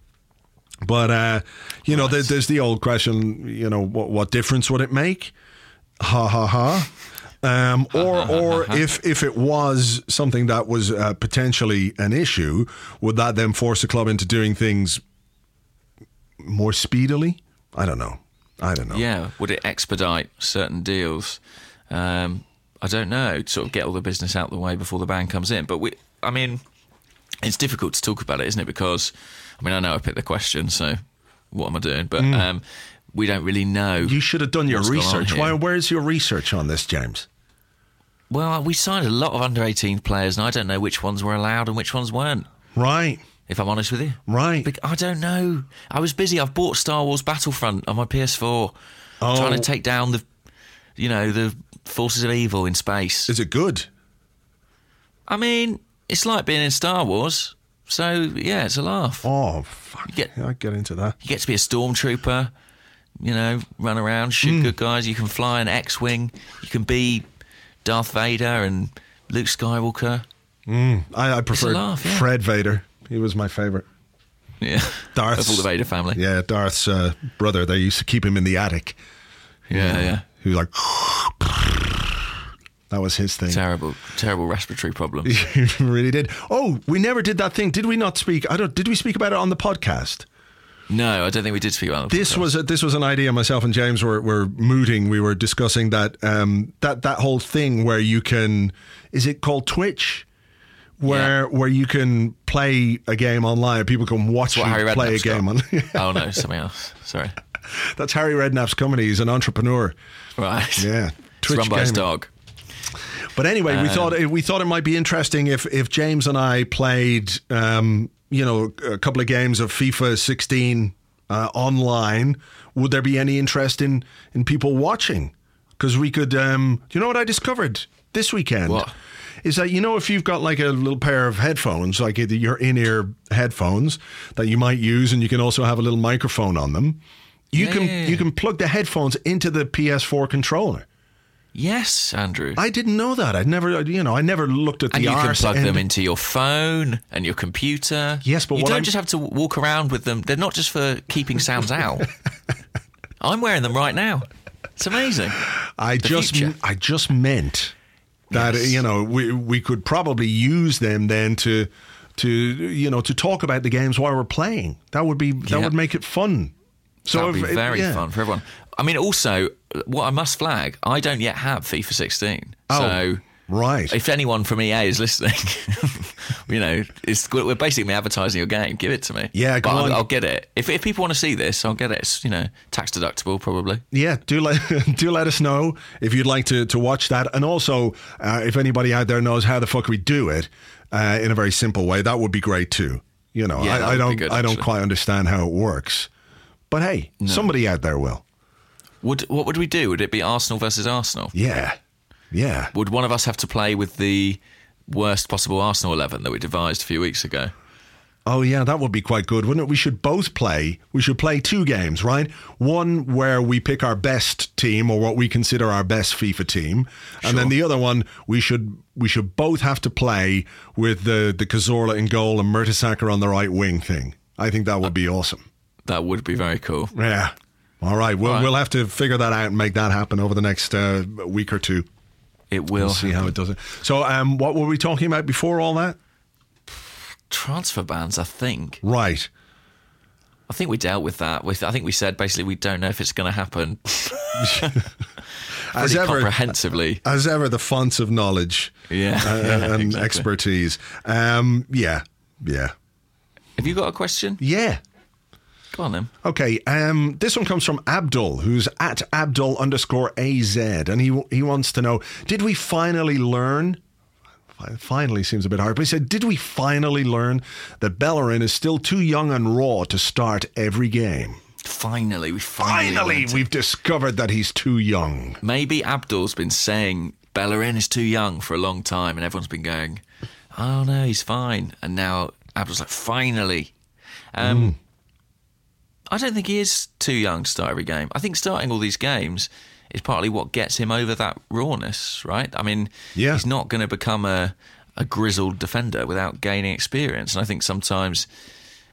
But uh, you know, there, there's the old question. You know, what, what difference would it make? Ha ha ha. Um, or or if if it was something that was uh, potentially an issue, would that then force the club into doing things more speedily? I don't know. I don't know. Yeah. Would it expedite certain deals? Um, I don't know. Sort of get all the business out the way before the ban comes in. But we, I mean, it's difficult to talk about it, isn't it? Because I mean, I know I picked the question, so what am I doing? But um, we don't really know. Mm. You should have done your What's going on research. Why? Where's your research on this, James? well, we signed a lot of under 18 players, and I don't know which ones were allowed and which ones weren't. Right. If I'm honest with you, Right. I don't know. I was busy. I've bought Star Wars Battlefront on my PS4, Oh. trying to take down the, you know, the forces of evil in space. Is it good? I mean, it's like being in Star Wars. So yeah, it's a laugh. Oh, fuck. You get- I'd get into that. You get to be a stormtrooper. You know, run around, shoot Hmm. good guys. You can fly an X-wing. You can be Darth Vader and Luke Skywalker. I, I prefer laugh, yeah. Fred Vader. He was my favorite. Yeah, Darth's the Vader family. Yeah, Darth's uh, brother. They used to keep him in the attic. yeah, yeah. Who like that was his thing. Terrible, terrible respiratory problem. [LAUGHS] He really did. Oh, we never did that thing. Did we not speak? I don't. Did we speak about it on the podcast? No, I don't think we did speak about it. This was a, this was an idea myself and James were, were mooting. We were discussing that um, that that whole thing where you can is it called Twitch, where where you can play a game online. People can watch you play a game on. [LAUGHS] oh no, something else. Sorry. [LAUGHS] That's Harry Redknapp's company. He's an entrepreneur. Right. Yeah, [LAUGHS] It's run by his dog. But anyway, Um, we thought it, we thought it might be interesting if if James and I played, um, you know, a couple of games of FIFA 16 uh, online. Would there be any interest in in people watching? Because we could. Um, do you know what I discovered this weekend? What? Is that you know if you've got like a little pair of headphones, like either your in-ear headphones that you might use, and you can also have a little microphone on them. You Yeah, can you can plug the headphones into the PS4 controller. Yes, Andrew. I didn't know that. I'd never, you know, I never looked at the. and the you can plug end. them into your phone and your computer. Yes, but you don't I'm- just have to walk around with them. They're not just for keeping sounds out. [LAUGHS] I'm wearing them right now. It's amazing. I just, future. I just meant that Yes. you know we we could probably use them then to to you know to talk about the games while we're playing. That would be that Yeah. would make it fun. So That would if- be very yeah. fun for everyone. I mean, also, what I must flag, I don't yet have FIFA 16. Oh, so right. if anyone from EA is listening, [LAUGHS] you know, it's, we're basically advertising your game. Give it to me. Yeah, go but on. I'll, I'll get it. If, if people want to see this, I'll get it. It's, you know, tax deductible, probably. Yeah, do let [LAUGHS] do let us know if you'd like to to watch that, and also uh, if anybody out there knows how the fuck we do it uh, in a very simple way, that would be great too. You know, Yeah, I, I don't good, I don't quite understand how it works. But hey, somebody out there will. Would what would we do? Would it be Arsenal versus Arsenal? Yeah. Yeah. Would one of us have to play with the worst possible Arsenal eleven that we devised a few weeks ago? Oh yeah, that would be quite good, wouldn't it? We should both play. We should play two games, right? One where we pick our best team or what we consider our best FIFA team, and then the other one we should we should both have to play with the the Cazorla in goal and Mertesacker on the right wing thing. I think that would be awesome. That would be very cool. Yeah. All right, we'll All right. we'll have to figure that out and make that happen over the next uh, week or two. It will We'll see how it does it. So, um, what were we talking about before all that? transfer bans. I think. Right. I think we dealt with that. With I think we said basically we don't know if it's going to happen. [LAUGHS] [LAUGHS] As ever, comprehensively. as ever, the fonts of knowledge Yeah, uh, yeah, [LAUGHS] and exactly. expertise. Um, yeah, yeah, Have you got a question? yeah. Go on then. Okay, um, this one comes from Abdul, who's at Abdul underscore AZ, and he he wants to know: Did we finally learn? Finally seems a bit hard, but he said, "Did we finally learn that Bellerin is still too young and raw to start every game? Finally, we finally. Finally, we've discovered that he's too young." Maybe Abdul's been saying Bellerin is too young for a long time, and everyone's been going, "Oh no, he's fine." And now Abdul's like, "Finally." Um, I don't think he is too young to start every game. I think starting all these games is partly what gets him over that rawness, right? I mean, Yeah. he's not going to become a a grizzled defender without gaining experience, and I think sometimes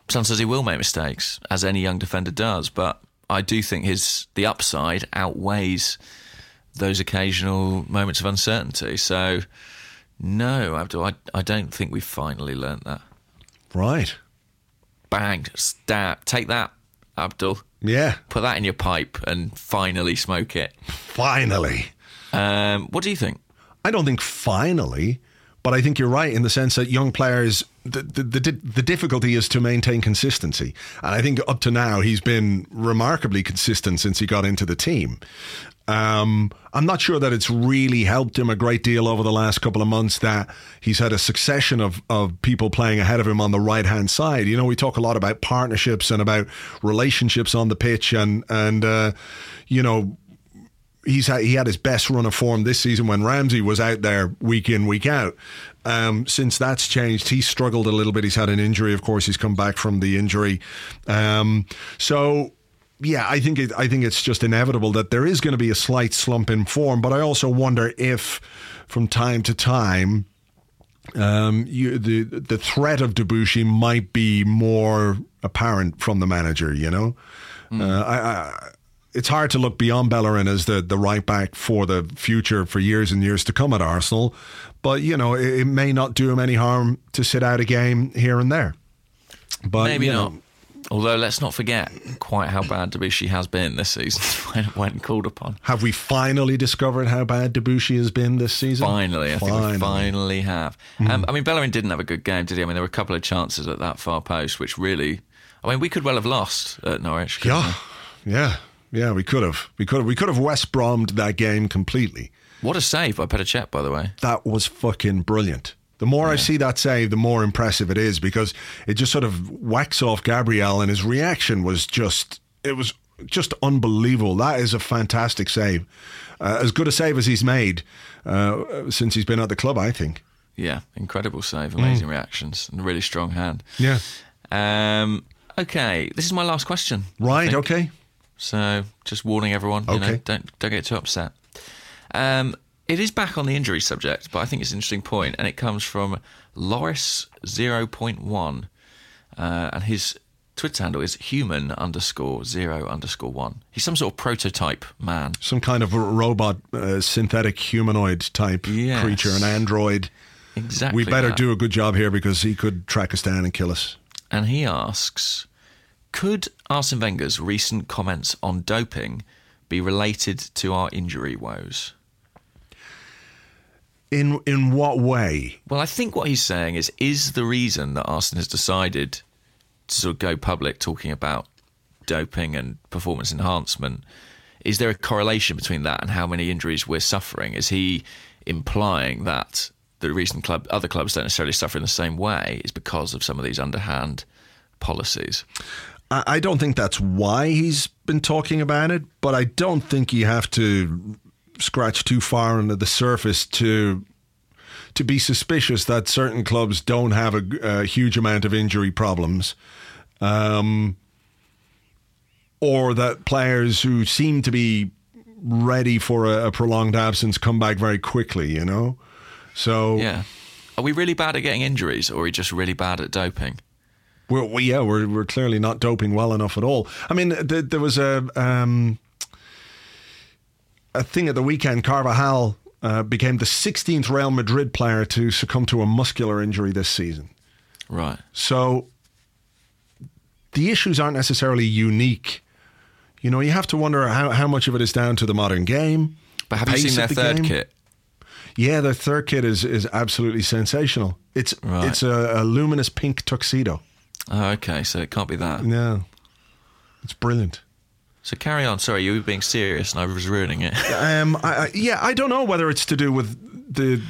sometimes he will make mistakes, as any young defender does. But I do think his the upside outweighs those occasional moments of uncertainty. So, no, Abdul, I, I don't think we've finally learnt that. Right? Bang, stab, take that, Abdul. Yeah. Put that in your pipe and finally smoke it. Finally. Um, what do you think? I don't think finally, but I think you're right in the sense that young players, the, the, the, the difficulty is to maintain consistency. And I think up to now, he's been remarkably consistent since he got into the team. Um, I'm not sure that it's really helped him a great deal over the last couple of months that he's had a succession of, of people playing ahead of him on the right hand side. You know, we talk a lot about partnerships and about relationships on the pitch and, and, uh, you know, he's had, he had his best run of form this season when Ramsey was out there week in week out. Um, since that's changed, he's struggled a little bit. He's had an injury, of course. He's come back from the injury, um, so yeah, I think it, I think it's just inevitable that there is going to be a slight slump in form. But I also wonder if, from time to time, um, you, the the threat of Debuchy might be more apparent from the manager. You know, uh, I, I, it's hard to look beyond Bellerin as the the right back for the future for years and years to come at Arsenal. But you know, it, it may not do him any harm to sit out a game here and there. But Maybe you know, not. Although let's not forget quite how bad Debuchy has been this season [LAUGHS] when, when called upon. Have we finally discovered how bad Debuchy has been this season? Finally, I think we finally have. Hmm. Um, I mean, Bellerin didn't have a good game, did he? I mean, there were a couple of chances at that far post, which really, I mean, we could well have lost at Norwich. Yeah, yeah, yeah. We could have. We could have. We could have West Bromed that game completely. What a save by Petr Cech, by the way. That was fucking brilliant. The more I see that save, the more impressive it is because it just sort of whacks off Gabriel, and his reaction was just it was just unbelievable. That is a fantastic save, uh, as good a save as he's made uh, since he's been at the club. I think. Yeah, incredible save, amazing reactions, and a really strong hand. Yeah. Um, okay, this is my last question. Right. Okay. So just warning everyone, you know, Okay. don't don't get too upset. Um, it is back on the injury subject, but I think it's an interesting point, and it comes from Loris 0.1, uh, and his Twitter handle is human underscore zero underscore one. He's some sort of prototype man. Some kind of robot, uh, synthetic humanoid type Yes. creature, an android. Exactly. We better that. do a good job here because he could track us down and kill us. And he asks, could Arsene Wenger's recent comments on doping be related to our injury woes? In in what way? Well, I think what he's saying is is the reason that Arsenal has decided to sort of go public talking about doping and performance enhancement. Is there a correlation between that and how many injuries we're suffering? Is he implying that the reason club other clubs don't necessarily suffer in the same way is because of some of these underhand policies. I I don't think that's why he's been talking about it, but I don't think you have to scratch too far under the surface to to be suspicious that certain clubs don't have a, a huge amount of injury problems, um, or that players who seem to be ready for a, a prolonged absence come back very quickly. You know, so Yeah. Are we really bad at getting injuries, or are we just really bad at doping? We're, we, yeah, we're we're clearly not doping well enough at all. I mean, th- there was a um, a thing at the weekend. Carvajal uh, became the 16th Real Madrid player to succumb to a muscular injury this season. Right. So the issues aren't necessarily unique. You know, you have to wonder how, how much of it is down to the modern game. But have you seen their the third game. kit? Yeah, their third kit is is absolutely sensational. It's Right. it's a, a luminous pink tuxedo. Oh, okay, so it can't be that. No, it's brilliant. So carry on. Sorry, you were being serious, and I was ruining it. [LAUGHS] Um, I, I, yeah, I don't know whether it's to do with the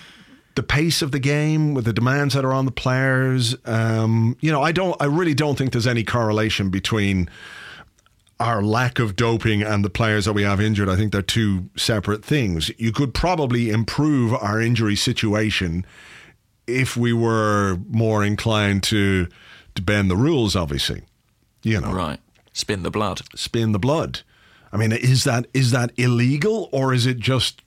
the pace of the game, with the demands that are on the players. Um, you know, I don't. I really don't think there's any correlation between our lack of doping and the players that we have injured. I think they're two separate things. You could probably improve our injury situation if we were more inclined to to bend the rules. Obviously, you know, right. Spin the blood. spin the blood. I mean, is that is that illegal or is it just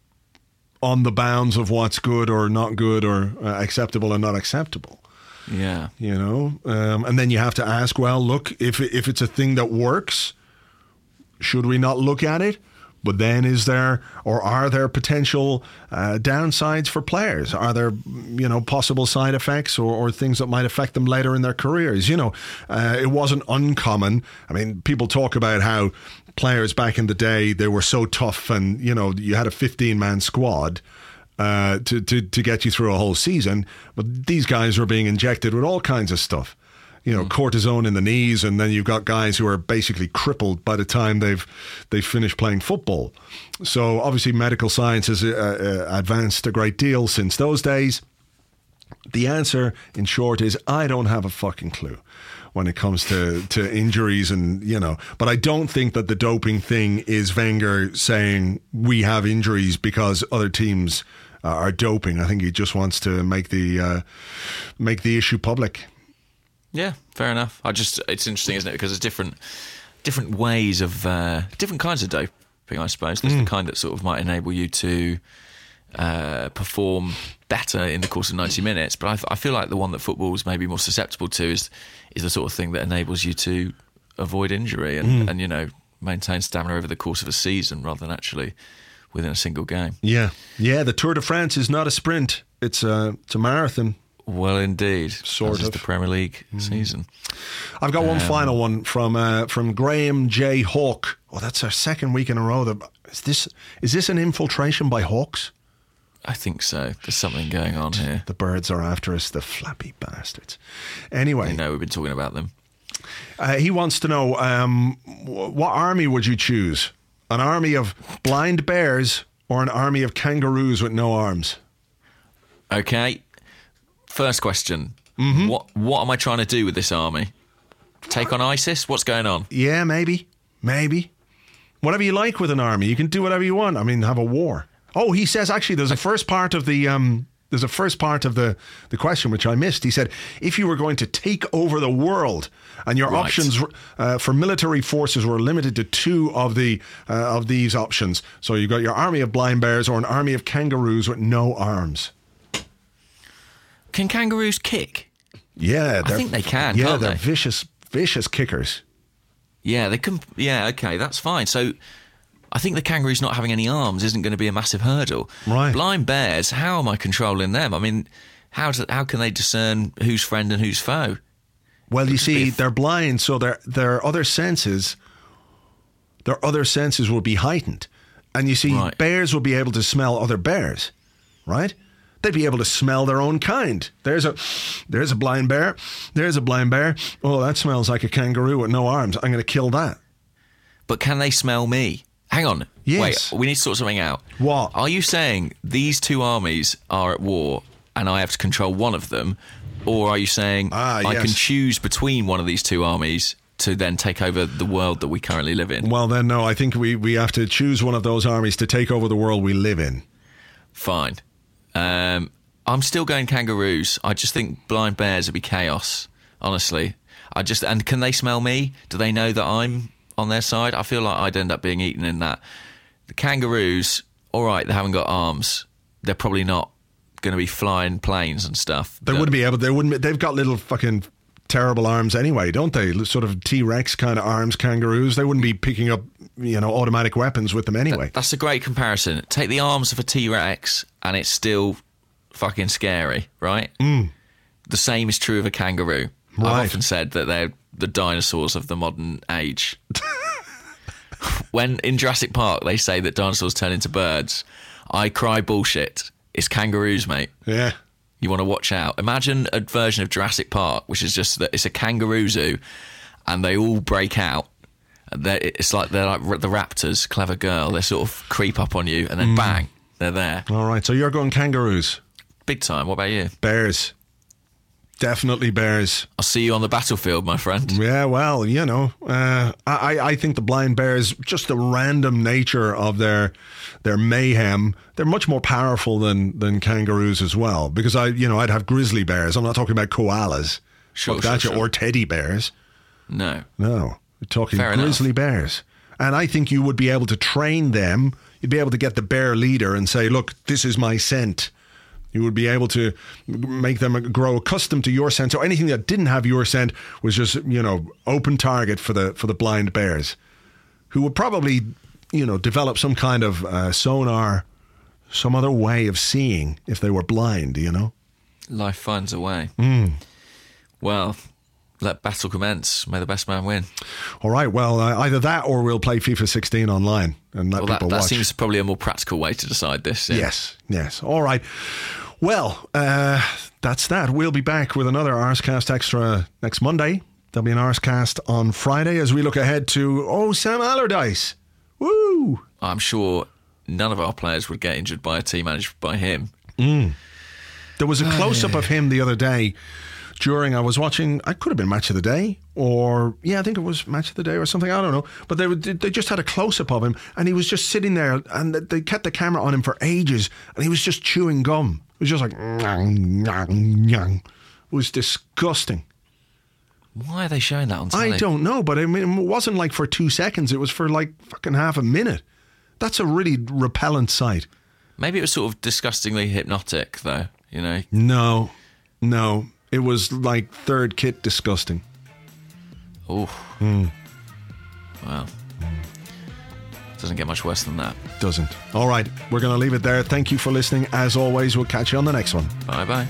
on the bounds of what's good or not good or uh, acceptable and not acceptable? Yeah. You know, um, and then you have to ask, well, look, if if it's a thing that works, should we not look at it? But then, is there or are there potential uh, downsides for players? Are there, you know, possible side effects or, or things that might affect them later in their careers? You know, uh, it wasn't uncommon. I mean, people talk about how players back in the day they were so tough, and you know, you had a fifteen-man squad uh, to, to to get you through a whole season. But these guys were being injected with all kinds of stuff. You know, cortisone in the knees, and then you've got guys who are basically crippled by the time they've they've finished playing football. So obviously, medical science has uh, uh, advanced a great deal since those days. The answer, in short, is I don't have a fucking clue when it comes to, [LAUGHS] to injuries and you know. But I don't think that the doping thing is Wenger saying we have injuries because other teams uh, are doping. I think he just wants to make the uh, make the issue public. Yeah, fair enough. I just it's interesting, isn't it? Because there's different different ways of uh, different kinds of doping. I suppose there's the kind that sort of might enable you to uh, perform better in the course of 90 minutes. But I feel like the one that football is maybe more susceptible to is is the sort of thing that enables you to avoid injury and, and you know maintain stamina over the course of a season rather than actually within a single game. Yeah, yeah. The Tour de France is not a sprint; it's a it's a marathon. Well, indeed, Sort of. the Premier League season. I've got one final one from uh, from Graham J Hawk. Oh, that's our second week in a row. That is this is this an infiltration by hawks? I think so. There's something going on here. The birds are after us, the flappy bastards. Anyway, You know, we've been talking about them. uh, he wants to know um, what army would you choose? An army of blind bears or an army of kangaroos with no arms? Okay. First question. Mm-hmm. What what am I trying to do with this army? Take on ISIS? What's going on? Yeah, maybe, maybe. Whatever you like with an army, you can do whatever you want. I mean, have a war. Oh, he says actually, there's a [LAUGHS] first part of the um, there's a first part of the the question which I missed. He said, if you were going to take over the world, and your Right. options uh, for military forces were limited to two of the uh, of these options, so you got your army of blind bears or an army of kangaroos with no arms. Can kangaroos kick? Yeah, they're- think they can, Yeah, they're they? vicious, vicious kickers. Yeah, they can. Yeah, okay, that's fine. So, I think the kangaroos not having any arms isn't going to be a massive hurdle. Right. Blind bears. How am I controlling them? I mean, how do, how can they discern who's friend and who's foe? Well, you see, they're blind, so their their other senses, their other senses will be heightened, and you see, Right. bears will be able to smell other bears, right? They'd be able to smell their own kind. There's a there's a blind bear. There's a blind bear. Oh, that smells like a kangaroo with no arms. I'm going to kill that. But can they smell me? Hang on. Yes. Wait, we need to sort something out. What? Are you saying these two armies are at war and I have to control one of them, or are you saying Ah, I can choose between one of these two armies to then take over the world that we currently live in? Well, then, no, I think we, we have to choose one of those armies to take over the world we live in. Fine. Um, I'm still going kangaroos. I just think blind bears would be chaos. Honestly, I just and can they smell me? Do they know that I'm on their side? I feel like I'd end up being eaten in that. The kangaroos, all right, they haven't got arms. They're probably not going to be flying planes and stuff. They wouldn't be able. They wouldn't. be- They've got little fucking terrible arms anyway, don't they? Sort of T Rex kind of arms, kangaroos. They wouldn't be picking up, you know, automatic weapons with them anyway. That's a great comparison. Take the arms of a T Rex, and it's still fucking scary, right? Mm. The same is true of a kangaroo. Right. I've often said that they're the dinosaurs of the modern age. [LAUGHS] when in Jurassic Park they say that dinosaurs turn into birds, I cry bullshit. It's kangaroos, mate. yeah. You want to watch out. Imagine a version of Jurassic Park, which is just that it's a kangaroo zoo, and they all break out. They're- It's like they're like the raptors, clever girl. They sort of creep up on you, and then bang, they're there, All right. So you're going kangaroos, big time. What about you? bears. Definitely bears. I'll see you on the battlefield, my friend. Yeah, well, you know, uh, I I think the blind bears, just the random nature of their their mayhem, they're much more powerful than than kangaroos as well. Because I, you know, I'd have grizzly bears. I'm not talking about koalas, Sure, sure, that, sure. or teddy bears. No, No, we're talking Fair enough. grizzly bears. And I think you would be able to train them. You'd be able to get the bear leader and say, "Look, this is my scent." You would be able to make them grow accustomed to your scent. So anything that didn't have your scent was just, you know, open target for the for the blind bears, who would probably, you know, develop some kind of uh, sonar, some other way of seeing if they were blind. You know. life finds a way. Hmm. Well, let battle commence. May the best man win. All right. Well, uh, either that or we'll play FIFA 16 online and let Well, that, people that watch. seems probably a more practical way to decide this. yeah. Yes, yes. All right. Well, uh, that's that. We'll be back with another Arsecast Extra next Monday. There'll be an Arsecast on Friday as we look ahead to, oh, Sam Allardyce. Woo! I'm sure none of our players would get injured by a team managed by him. There was a close up of him the other day during, I was watching, I could have been Match of the Day, or, yeah, I think it was Match of the Day or something, I don't know. But they, were, they just had a close up of him, and he was just sitting there, and they kept the camera on him for ages, and he was just chewing gum. It was just like, nyang, nyang, nyang. It was disgusting. Why are they showing that on telly? I don't know, but I mean, it wasn't like for two seconds, it was for like fucking half a minute. That's a really repellent sight. Maybe it was sort of disgustingly hypnotic, though. You know, No, no. It was like third kit disgusting. oh, Hmm. well, doesn't get much worse than that. Doesn't. All right, we're going to leave it there. Thank you for listening. As always, we'll catch you on the next one. Bye bye.